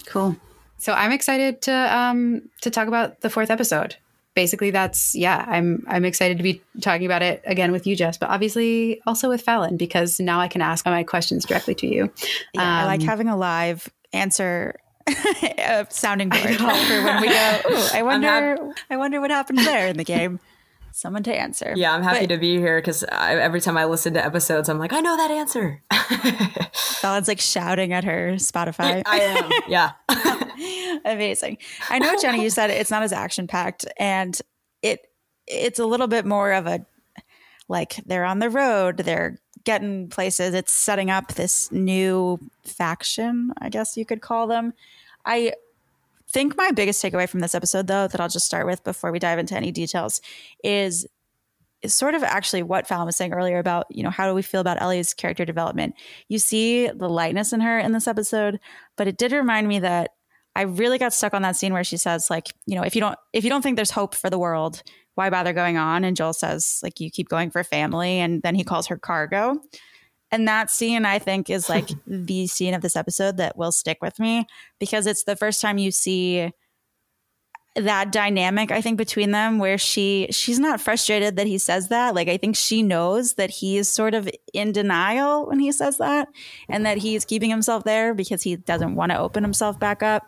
Cool so i'm excited to um to talk about the fourth episode. Basically that's yeah i'm i'm excited to be talking about it again with you jess but obviously also with Falon because now i can ask my questions directly to you. Yeah, um, i like um, having a live answer sounding board for when we go Ooh, i wonder i wonder what happened there in the game someone to answer yeah i'm happy but, to be here because every time i listen to episodes i'm like i know that answer Falon's like shouting at her spotify i am yeah Amazing. I know, Jenni, you said it's not as action packed, and it it's a little bit more of a like they're on the road, they're getting places. It's setting up this new faction, I guess you could call them. I think my biggest takeaway from this episode, though, that I'll just start with before we dive into any details, is is sort of actually what Falon was saying earlier about, you know, how do we feel about Ellie's character development? You see the lightness in her in this episode, but it did remind me that I really got stuck on that scene where she says, like, you know, if you don't if you don't think there's hope for the world, why bother going on? And Joel says, like, you keep going for family, and then he calls her cargo. And that scene, I think, is like the scene of this episode that will stick with me because it's the first time you see that dynamic i think between them where she she's not frustrated that he says that. Like i think she knows that he is sort of in denial when he says that and that he's keeping himself there because he doesn't want to open himself back up.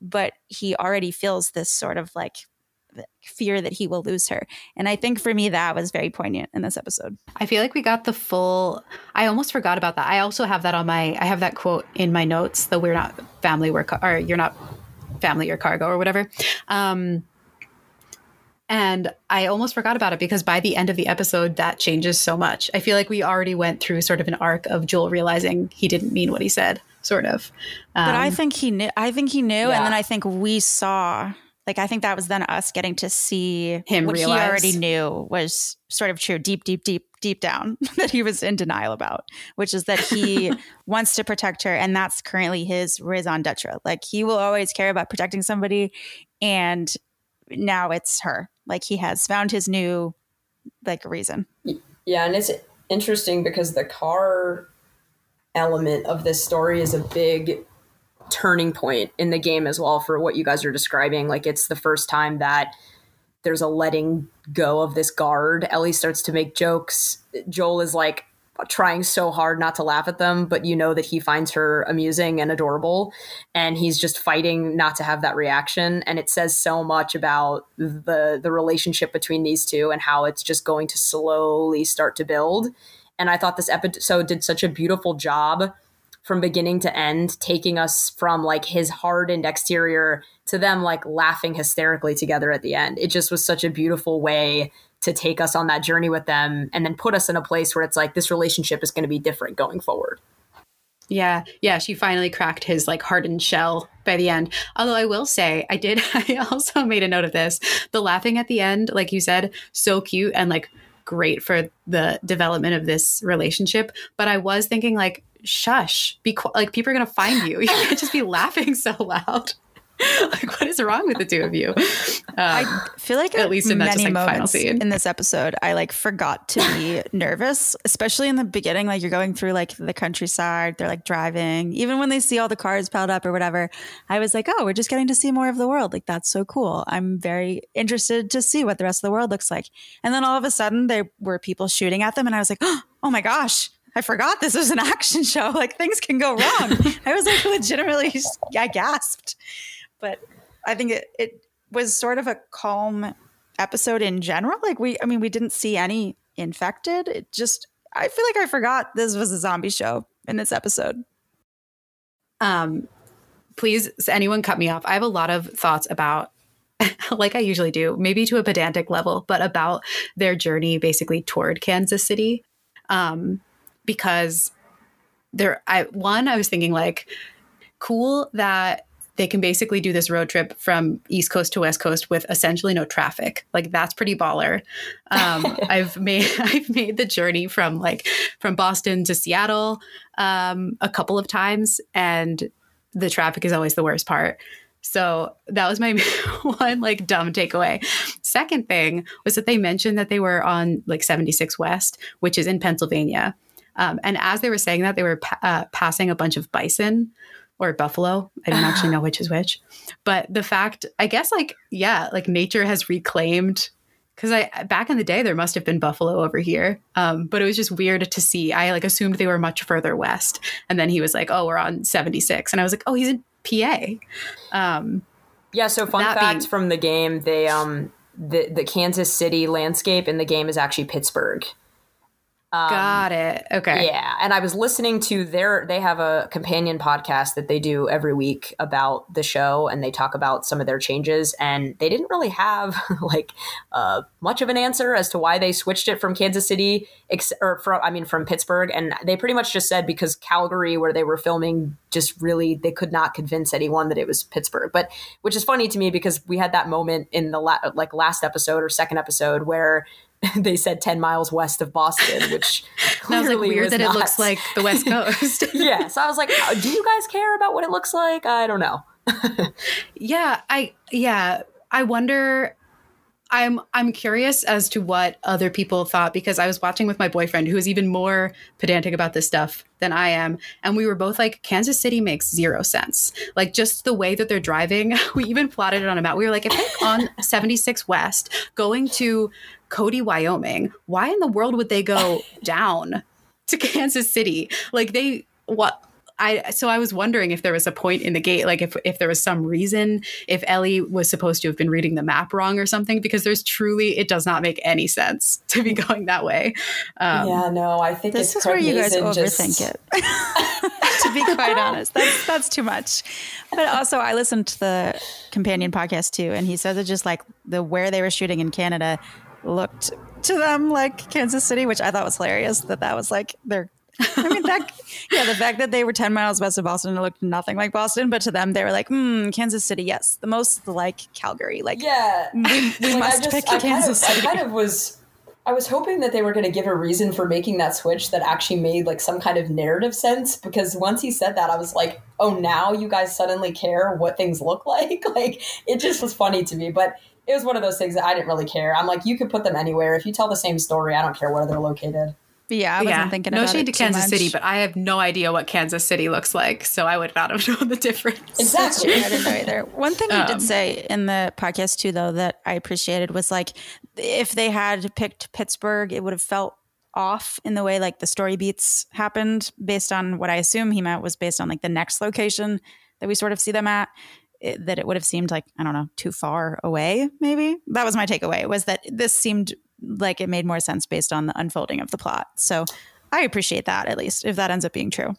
But he already feels this sort of like fear that he will lose her. And I think for me, that was very poignant in this episode. I feel like we got the full, I almost forgot about that. I also have that on my, I have that quote in my notes, the we're not family, we're, or you're not family or cargo or whatever. Um, and I almost forgot about it because by the end of the episode, that changes so much. I feel like we already went through sort of an arc of Joel realizing he didn't mean what he said sort of. Um, but I um, think he knew. I think he knew, yeah. and then I think we saw. Like I think that was then us getting to see him what realize. he already knew was sort of true, deep, deep, deep, deep down that he was in denial about, which is that he wants to protect her, and that's currently his raison d'être. Like he will always care about protecting somebody, and now it's her. Like he has found his new like reason. Yeah, and it's interesting because the car element of this story is a big turning point in the game as well for what you guys are describing. Like it's the first time that there's a letting go of this guard. Ellie starts to make jokes. Joel is like trying so hard not to laugh at them, but you know that he finds her amusing and adorable. And he's just fighting not to have that reaction. And it says so much about the the relationship between these two and how it's just going to slowly start to build. And I thought this episode did such a beautiful job from beginning to end, taking us from like his hardened exterior to them like laughing hysterically together at the end. It just was such a beautiful way to take us on that journey with them and then put us in a place where it's like this relationship is going to be different going forward. Yeah, yeah, she finally cracked his like hardened shell by the end. Although I will say, I did I also made a note of this. The laughing at the end, like you said, so cute and like great for the development of this relationship, but I was thinking like shush, be qu- like people are going to find you. You can't just be laughing so loud. like what is wrong with the two of you? Uh, I feel like at least in that just, like, final scene in this episode, I like forgot to be nervous, especially in the beginning. Like you're going through like the countryside, they're like driving. Even when they see all the cars piled up or whatever, I was like, oh, we're just getting to see more of the world. Like that's so cool. I'm very interested to see what the rest of the world looks like. And then all of a sudden, there were people shooting at them, and I was like, oh my gosh, I forgot this was an action show. Like things can go wrong. I was like legitimately, I gasped but I think it, it was sort of a calm episode in general. Like we, I mean, we didn't see any infected. It just, I feel like I forgot this was a zombie show in this episode. Um, please, anyone cut me off. I have a lot of thoughts about, like I usually do, maybe to a pedantic level, but about their journey basically toward Kansas City. Um, because there, I one, I was thinking like, cool that they can basically do this road trip from East Coast to West Coast with essentially no traffic. Like that's pretty baller. Um, I've made I've made the journey from like from Boston to Seattle um, a couple of times, and the traffic is always the worst part. So that was my one like dumb takeaway. Second thing was that they mentioned that they were on like 76 West, which is in Pennsylvania. Um, and as they were saying that, they were pa- uh, passing a bunch of bison, or buffalo. I don't actually know which is which. But the fact, I guess, like, yeah, like nature has reclaimed because I back in the day there must have been buffalo over here, um, but it was just weird to see. I like assumed they were much further west, and then he was like, "Oh, we're on 76," and I was like, "Oh, he's in PA." Um, yeah. So fun fact being, from the game: they um the the Kansas City landscape in the game is actually Pittsburgh. Um, Got it. Okay. Yeah, and I was listening to their. They have a companion podcast that they do every week about the show, and they talk about some of their changes. And they didn't really have like uh, much of an answer as to why they switched it from Kansas City, ex- or from I mean from Pittsburgh. And they pretty much just said because Calgary, where they were filming, just really they could not convince anyone that it was Pittsburgh. But which is funny to me because we had that moment in the la- like last episode or second episode where they said 10 miles west of Boston, which I was like weird was that not. it looks like the West Coast. yeah. So I was like, uh, do you guys care about what it looks like? I don't know. yeah. I, yeah. I wonder I'm I'm curious as to what other people thought because I was watching with my boyfriend who is even more pedantic about this stuff than I am and we were both like Kansas City makes zero sense. Like just the way that they're driving, we even plotted it on a map. We were like if they're on 76 West going to Cody, Wyoming, why in the world would they go down to Kansas City? Like they what I so I was wondering if there was a point in the gate, like if if there was some reason if Ellie was supposed to have been reading the map wrong or something, because there's truly it does not make any sense to be going that way. Um, yeah, no, I think this is where you guys overthink just... it. to be quite honest, that's that's too much. But also, I listened to the companion podcast too, and he says it just like the where they were shooting in Canada looked to them like Kansas City, which I thought was hilarious. That that was like their. I mean, that yeah, the fact that they were ten miles west of Boston and looked nothing like Boston, but to them they were like, hmm, Kansas City, yes, the most like Calgary, like yeah, we, we like, must just, pick I Kansas kind of, City. I kind of was. I was hoping that they were going to give a reason for making that switch that actually made like some kind of narrative sense because once he said that I was like, "Oh, now you guys suddenly care what things look like?" like it just was funny to me, but it was one of those things that I didn't really care. I'm like, you could put them anywhere. If you tell the same story, I don't care where they're located. Yeah, I wasn't yeah. thinking no shade to Kansas City, but I have no idea what Kansas City looks like, so I would not have known the difference. Exactly, I didn't know either. One thing um, you did say in the podcast too, though, that I appreciated was like if they had picked Pittsburgh, it would have felt off in the way like the story beats happened based on what I assume he meant was based on like the next location that we sort of see them at. It, that it would have seemed like I don't know too far away. Maybe that was my takeaway was that this seemed like it made more sense based on the unfolding of the plot. So I appreciate that at least if that ends up being true.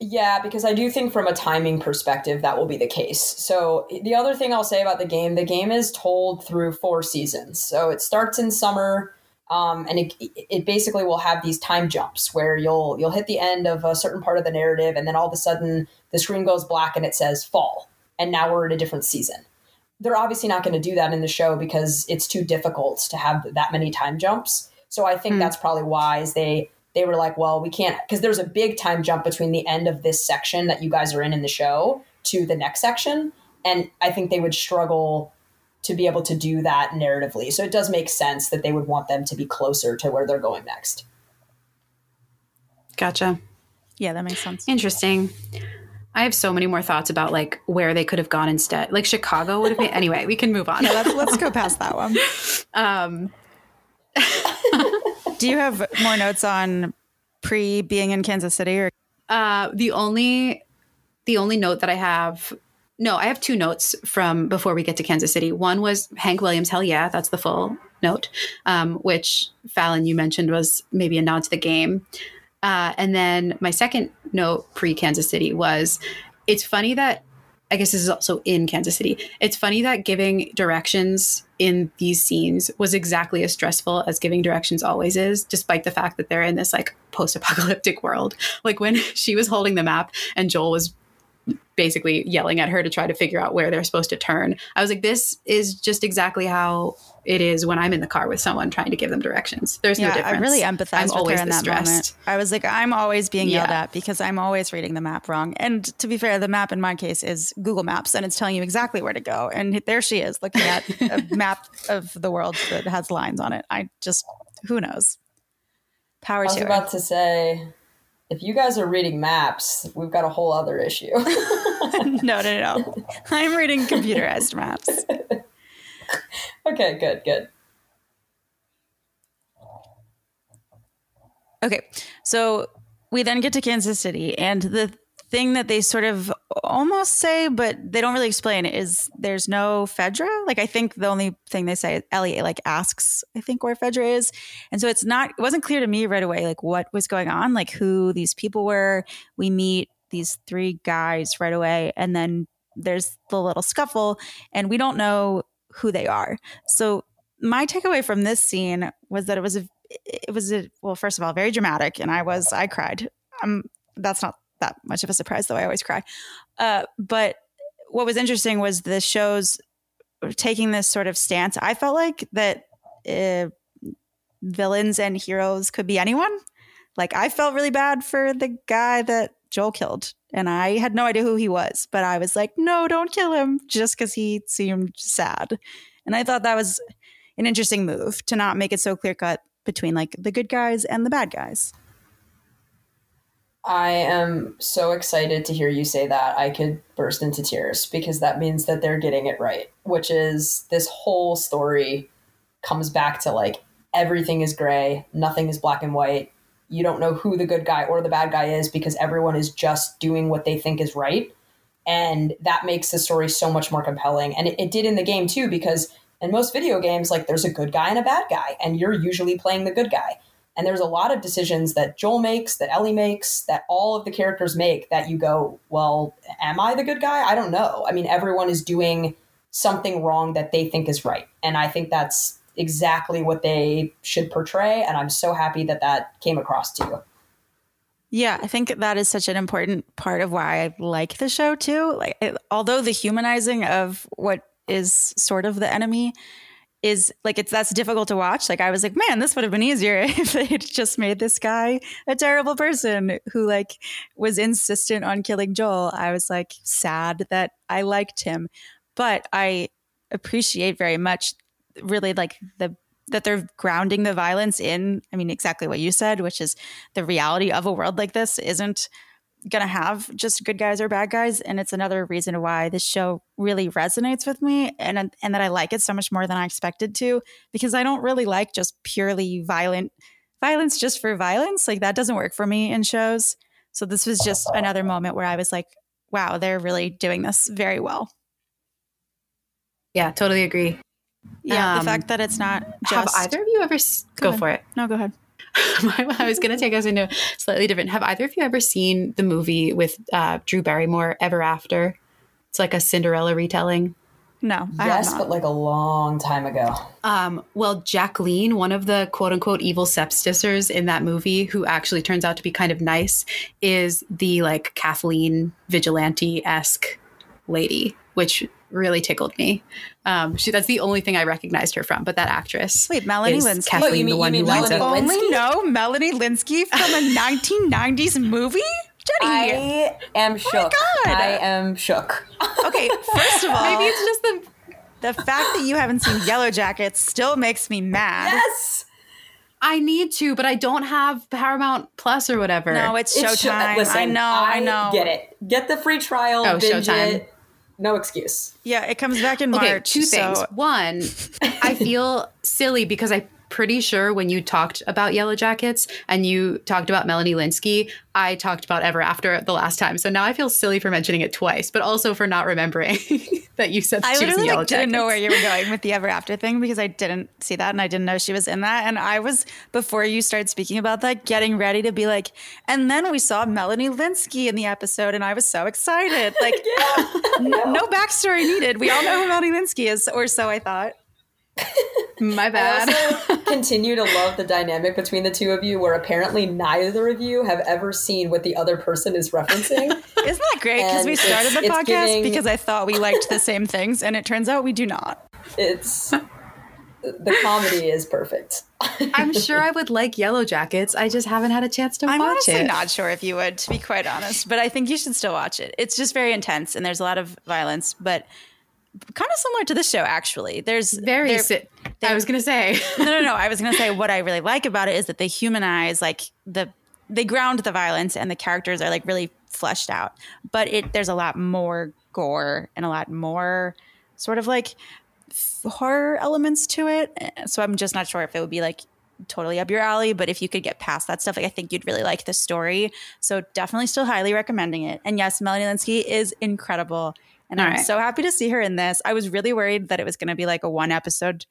Yeah, because I do think from a timing perspective that will be the case. So the other thing I'll say about the game, the game is told through four seasons. So it starts in summer, um, and it, it basically will have these time jumps where you'll you'll hit the end of a certain part of the narrative, and then all of a sudden the screen goes black and it says fall, and now we're in a different season they're obviously not going to do that in the show because it's too difficult to have that many time jumps. So I think mm. that's probably wise. They they were like, well, we can't because there's a big time jump between the end of this section that you guys are in in the show to the next section, and I think they would struggle to be able to do that narratively. So it does make sense that they would want them to be closer to where they're going next. Gotcha. Yeah, that makes sense. Interesting. I have so many more thoughts about like where they could have gone instead. Like Chicago would have been. anyway, we can move on. Yeah, let's, let's go past that one. Um, Do you have more notes on pre being in Kansas City or? Uh, the only, the only note that I have. No, I have two notes from before we get to Kansas City. One was Hank Williams, hell yeah, that's the full note, um, which Falon you mentioned was maybe a nod to the game. Uh, and then my second note pre Kansas City was it's funny that I guess this is also in Kansas City. It's funny that giving directions in these scenes was exactly as stressful as giving directions always is, despite the fact that they're in this like post apocalyptic world. Like when she was holding the map and Joel was basically yelling at her to try to figure out where they're supposed to turn. I was like, this is just exactly how it is when I'm in the car with someone trying to give them directions. There's yeah, no difference. I really empathize I'm with always her in that stressed. moment. I was like, I'm always being yelled yeah. at because I'm always reading the map wrong. And to be fair, the map in my case is Google Maps and it's telling you exactly where to go. And there she is looking at a map of the world that has lines on it. I just, who knows? Power I was to about her. to say, if you guys are reading maps, we've got a whole other issue. no, no, no. I'm reading computerized maps. okay, good, good. Okay, so we then get to Kansas City, and the thing that they sort of almost say, but they don't really explain is there's no Fedra. Like I think the only thing they say, Ellie like asks, I think where Fedra is, and so it's not. It wasn't clear to me right away, like what was going on, like who these people were. We meet these three guys right away, and then there's the little scuffle, and we don't know who they are. So my takeaway from this scene was that it was a it was a well first of all very dramatic and I was I cried. Um that's not that much of a surprise though I always cry. Uh but what was interesting was the shows taking this sort of stance. I felt like that uh, villains and heroes could be anyone. Like I felt really bad for the guy that Joel killed. And I had no idea who he was, but I was like, no, don't kill him just because he seemed sad. And I thought that was an interesting move to not make it so clear cut between like the good guys and the bad guys. I am so excited to hear you say that. I could burst into tears because that means that they're getting it right, which is this whole story comes back to like everything is gray, nothing is black and white you don't know who the good guy or the bad guy is because everyone is just doing what they think is right. And that makes the story so much more compelling. And it, it did in the game too, because in most video games, like there's a good guy and a bad guy, and you're usually playing the good guy. And there's a lot of decisions that Joel makes, that Ellie makes, that all of the characters make that you go, well, am I the good guy? I don't know. I mean, everyone is doing something wrong that they think is right. And I think that's exactly what they should portray. And I'm so happy that that came across to you. Yeah, I think that is such an important part of why I like the show too. Like, it, although the humanizing of what is sort of the enemy is like it's that's difficult to watch. Like I was like, man, this would have been easier if they had just made this guy a terrible person who like was insistent on killing Joel. I was like sad that I liked him, but I appreciate very much really like the that they're grounding the violence in i mean exactly what you said which is the reality of a world like this isn't to have just good guys or bad guys and it's another reason why this show really resonates with me and and that I like it so much more than I expected to because I don't really like just purely violent violence just for violence like that doesn't work for me in shows so this was just another moment where I was like wow they're really doing this very well yeah totally agree yeah, um, the fact that it's not just. Have either of you ever go, go for it? No, go ahead. I was going to take us into slightly different. Have either of you ever seen the movie with uh, Drew Barrymore, Ever After? It's like a Cinderella retelling. No, yes, but like a long time ago. Um, well, Jacqueline, one of the quote unquote evil stepsisters in that movie, who actually turns out to be kind of nice, is the like Kathleen vigilante esque lady, which really tickled me. Um, she that's the only thing I recognized her from. But that actress, wait, Melanie Lynskey, Kathleen, oh, you mean, the one who winds up. Only know Melanie Lynskey from a 1990s movie. Jenni, I am shook. Oh my God. I am shook. Okay, first of all, maybe it's just the the fact that you haven't seen Yellow Jackets still makes me mad. Yes. I need to, but I don't have Paramount Plus or whatever. No, it's Showtime. It's sh- listen, I know, I, I, know. Get it. Get the free trial. Oh, Showtime. It no excuse. Yeah, it comes back in March. Okay, two so. things. One, I feel silly because I pretty sure when you talked about Yellow Jackets and you talked about Melanie Lynskey, I talked about Ever After the last time. So now I feel silly for mentioning it twice, but also for not remembering that you said I literally like, didn't know where you were going with the Ever After thing because I didn't see that and I didn't know she was in that. And I was before you started speaking about that, getting ready to be like, and then we saw Melanie Lynskey in the episode, and I was so excited. Like, yeah, no. no backstory needed. We all know who Melanie Lynskey is, or so I thought. My bad. I also continue to love the dynamic between the two of you, where apparently neither of you have ever seen what the other person is referencing. Isn't that great? Because we started the podcast giving, because I thought we liked the same things, and it turns out we do not. It's the comedy is perfect. I'm sure I would like Yellow Jackets. I just haven't had a chance to watch it. I'm honestly not sure if you would, to be quite honest, but I think you should still watch it. It's just very intense, and there's a lot of violence, but kind of similar to this show actually. There's very there, si- i was gonna say. No no no i was gonna say what i really like about it is that they humanize like the they ground the violence and the characters are like really fleshed out. But it there's a lot more gore and a lot more sort of like horror elements to it. Eh, so i'm just not sure if it would be like totally up your alley but if you could get past that stuff like i think you'd really like the story. So definitely still highly recommending it. And yes melanie lynskey is incredible and All I'm right. so happy to see her in this. I was really worried that it was going to be like a one episode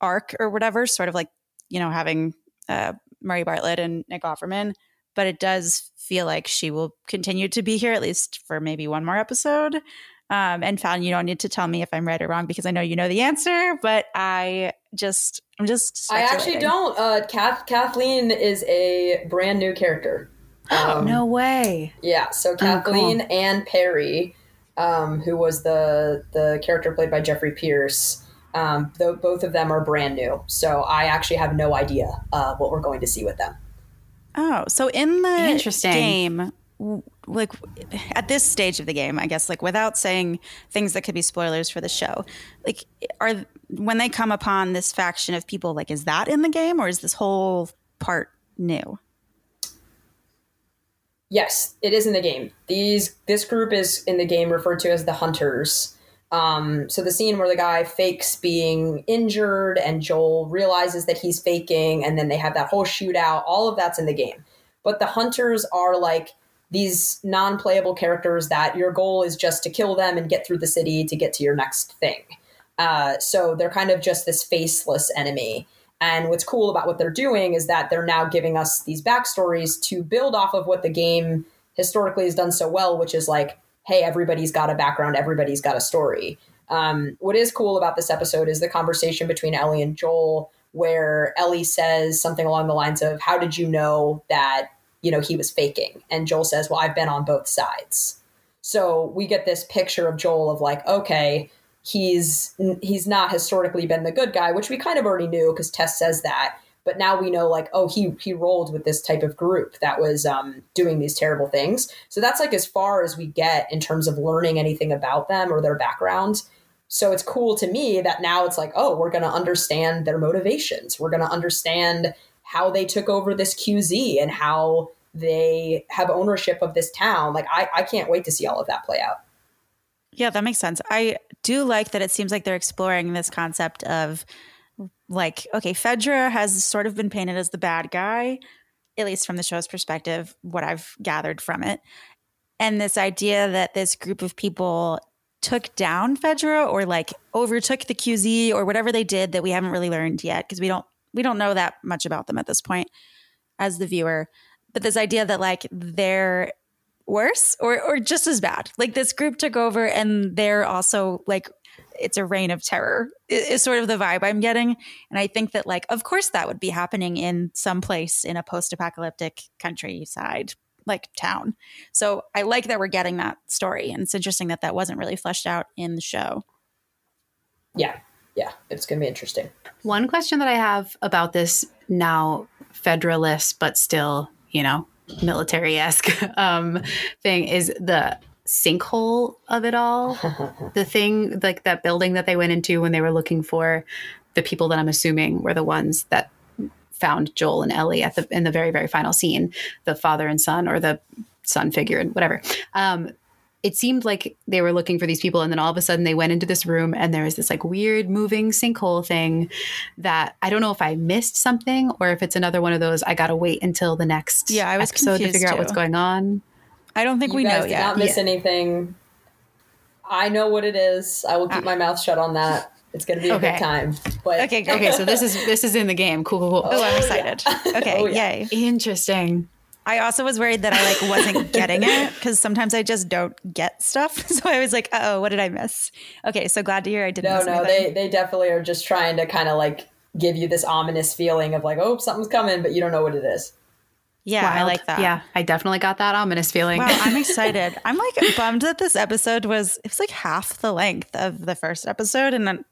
arc or whatever, sort of like, you know, having uh, Murray Bartlett and Nick Offerman. But it does feel like she will continue to be here at least for maybe one more episode. Um, and Falon you don't need to tell me if I'm right or wrong because I know you know the answer. But I just, I'm just. I actually don't. Uh, Kath, Kathleen is a brand new character. Oh um, no way! Yeah, so Kathleen oh, cool. and Perry um, who was the the character played by Jeffrey Pierce. Um, though both of them are brand new, so I actually have no idea uh, what we're going to see with them. Oh, so in the Interesting. game, like at this stage of the game, I guess, like without saying things that could be spoilers for the show, like are when they come upon this faction of people, like is that in the game or is this whole part new? Yes, it is in the game. These this group is in the game referred to as the Hunters. Um, so the scene where the guy fakes being injured and Joel realizes that he's faking, and then they have that whole shootout. All of that's in the game. But the Hunters are like these non-playable characters that your goal is just to kill them and get through the city to get to your next thing. Uh, so they're kind of just this faceless enemy. And what's cool about what they're doing is that they're now giving us these backstories to build off of what the game historically has done so well, which is like, hey, everybody's got a background, everybody's got a story. Um, what is cool about this episode is the conversation between Ellie and Joel, where Ellie says something along the lines of, How did you know that, you know, he was faking? And Joel says, Well, I've been on both sides. So we get this picture of Joel of like, okay, he's he's not historically been the good guy, which we kind of already knew because Tess says that. But now we know, like, oh, he he rolled with this type of group that was um, doing these terrible things. So that's like as far as we get in terms of learning anything about them or their background. so it's cool to me that now it's like, oh, we're going to understand their motivations. We're going to understand how they took over this QZ and how they have ownership of this town. Like, I, I can't wait to see all of that play out. Yeah, that makes sense. I do like that it seems like they're exploring this concept of like, okay, Fedra has sort of been painted as the bad guy, at least from the show's perspective, what I've gathered from it. And this idea that this group of people took down Fedra or like overtook the QZ or whatever they did that we haven't really learned yet because we don't we don't know that much about them at this point as the viewer. But this idea that like they're worse or or just as bad. Like this group took over and they're also like it's a reign of terror is sort of the vibe I'm getting. And I think that like of course that would be happening in some place in a post-apocalyptic countryside like town. So I like that we're getting that story, and it's interesting that that wasn't really fleshed out in the show. Yeah, yeah, it's going to be interesting. One question that I have about this now federalist, but still, you know, military esque um, thing is the sinkhole of it all. the thing, like that building that they went into when they were looking for the people that I'm assuming were the ones that found Joel and Ellie at the in the very very final scene, the father and son or the son figure and whatever. Um, it seemed like they were looking for these people and then all of a sudden they went into this room and there was this like weird moving sinkhole thing that I don't know if I missed something or if it's another one of those I gotta wait until the next yeah, I was episode to figure too. out what's going on. I don't think you we guys know did yet. not miss Yeah. anything. I know what it is. I will keep Ah. my mouth shut on that. It's going to be a Okay. good time. But Okay. Okay, so this is this is in the game. Cool, cool, cool. Oh, I'm Oh, excited. Okay, Oh, yeah. yay. Interesting. I also was worried that I like wasn't getting it because sometimes I just don't get stuff. So I was like, oh, what did I miss? Okay, so glad to hear I didn't no, miss no, anything. they they definitely are just trying to kind of like give you this ominous feeling of like, oh, something's coming, but you don't know what it is. yeah, I like that. Yeah, I definitely got that ominous feeling. Wow, I'm excited. I'm like bummed that this episode was it was like half the length of the first episode and then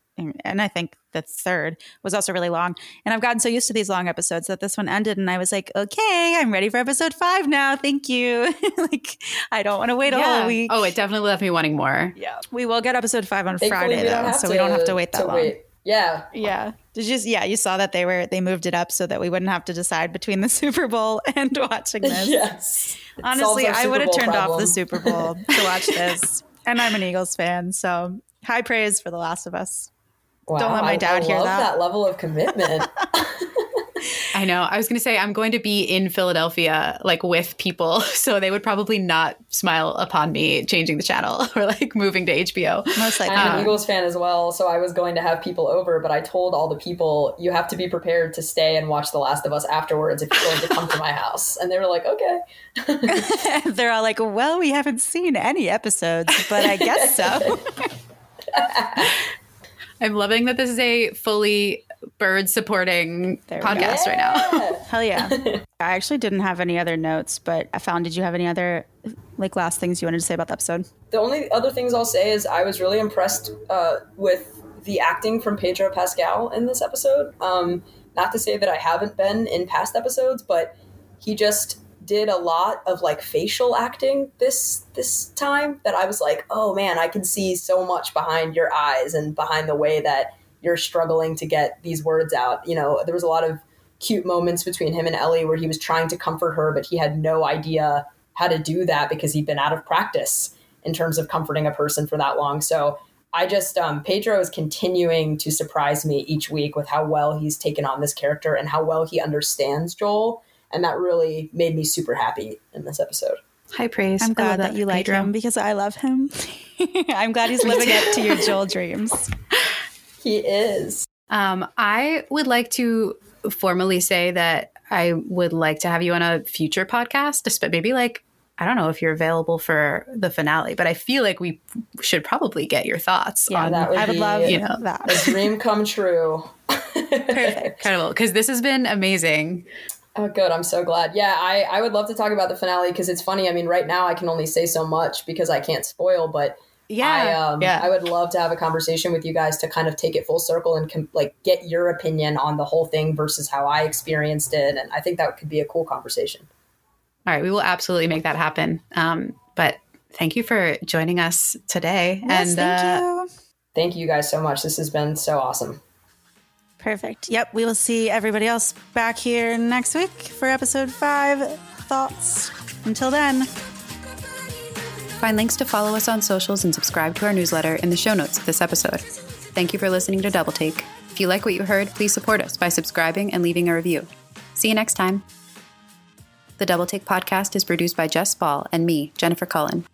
and I think the third was also really long. And I've gotten so used to these long episodes that this one ended and I was like, okay, I'm ready for episode five now. Thank you. like I don't want to wait a whole week. Oh, it definitely left me wanting more. yeah. We will get episode five on Thankfully, Friday though, so to, we don't have to wait that long. Yeah, Yeah. Did you yeah, you saw that they were they moved it up so that we wouldn't have to decide between the Super Bowl and watching this. yes. Honestly, I would have Bowl turned off the Super Bowl to watch this. And I'm an Eagles fan, so high praise for The Last of Us. Wow, Don't let my I- dad I hear love that. level of commitment. I know. I was going to say I'm going to be in Philadelphia, like with people, so they would probably not smile upon me changing the channel or like moving to HBO. Most likely. I'm an Eagles fan as well, so I was going to have people over, but I told all the people you have to be prepared to stay and watch The Last of Us afterwards if you're going to come to my house. And they were like, okay. They're all like, well, we haven't seen any episodes, but I guess so. I'm loving that this is a fully bird supporting There we go. podcast right now. Hell yeah. I actually didn't have any other notes, but I found, did you have any other like last things you wanted to say about the episode? The only other things I'll say is I was really impressed uh, with the acting from Pedro Pascal in this episode. Um, not to say that I haven't been in past episodes, but he just did a lot of like facial acting this this time that I was like, oh man, I can see so much behind your eyes and behind the way that you're struggling to get these words out. You know, there was a lot of cute moments between him and Ellie where he was trying to comfort her, but he had no idea how to do that because he'd been out of practice in terms of comforting a person for that long. So I just, um, Pedro is continuing to surprise me each week with how well he's taken on this character and how well he understands Joel. And that really made me super happy in this episode. High praise. I'm glad love that you like Pedro. him because I love him. I'm glad he's living up to your Joel dreams. He is. Um, I would like to formally say that I would like to have you on a future podcast, esp- maybe like I don't know if you're available for the finale, but I feel like we should probably get your thoughts Yeah, on that would I would love you know, a that. dream come true. Perfect. incredible because this has been amazing. Oh, good. I'm so glad. Yeah, I, I would love to talk about the finale because it's funny. I mean, right now I can only say so much because I can't spoil, but I, um, yeah. I would love to have a conversation with you guys to kind of take it full circle and com- like get your opinion on the whole thing versus how I experienced it. And I think that could be a cool conversation. All right, we will absolutely make that happen. Um, but thank you for joining us today. Yes, and thank uh, you. thank you guys so much. This has been so awesome. Perfect. Yep. We will see everybody else back here next week for episode five thoughts. Until then. Find links to follow us on socials and subscribe to our newsletter in the show notes of this episode. Thank you for listening to Double Take. If you like what you heard, please support us by subscribing and leaving a review. See you next time. The Double Take podcast is produced by Jess Spoll and me, Jennifer Cullen.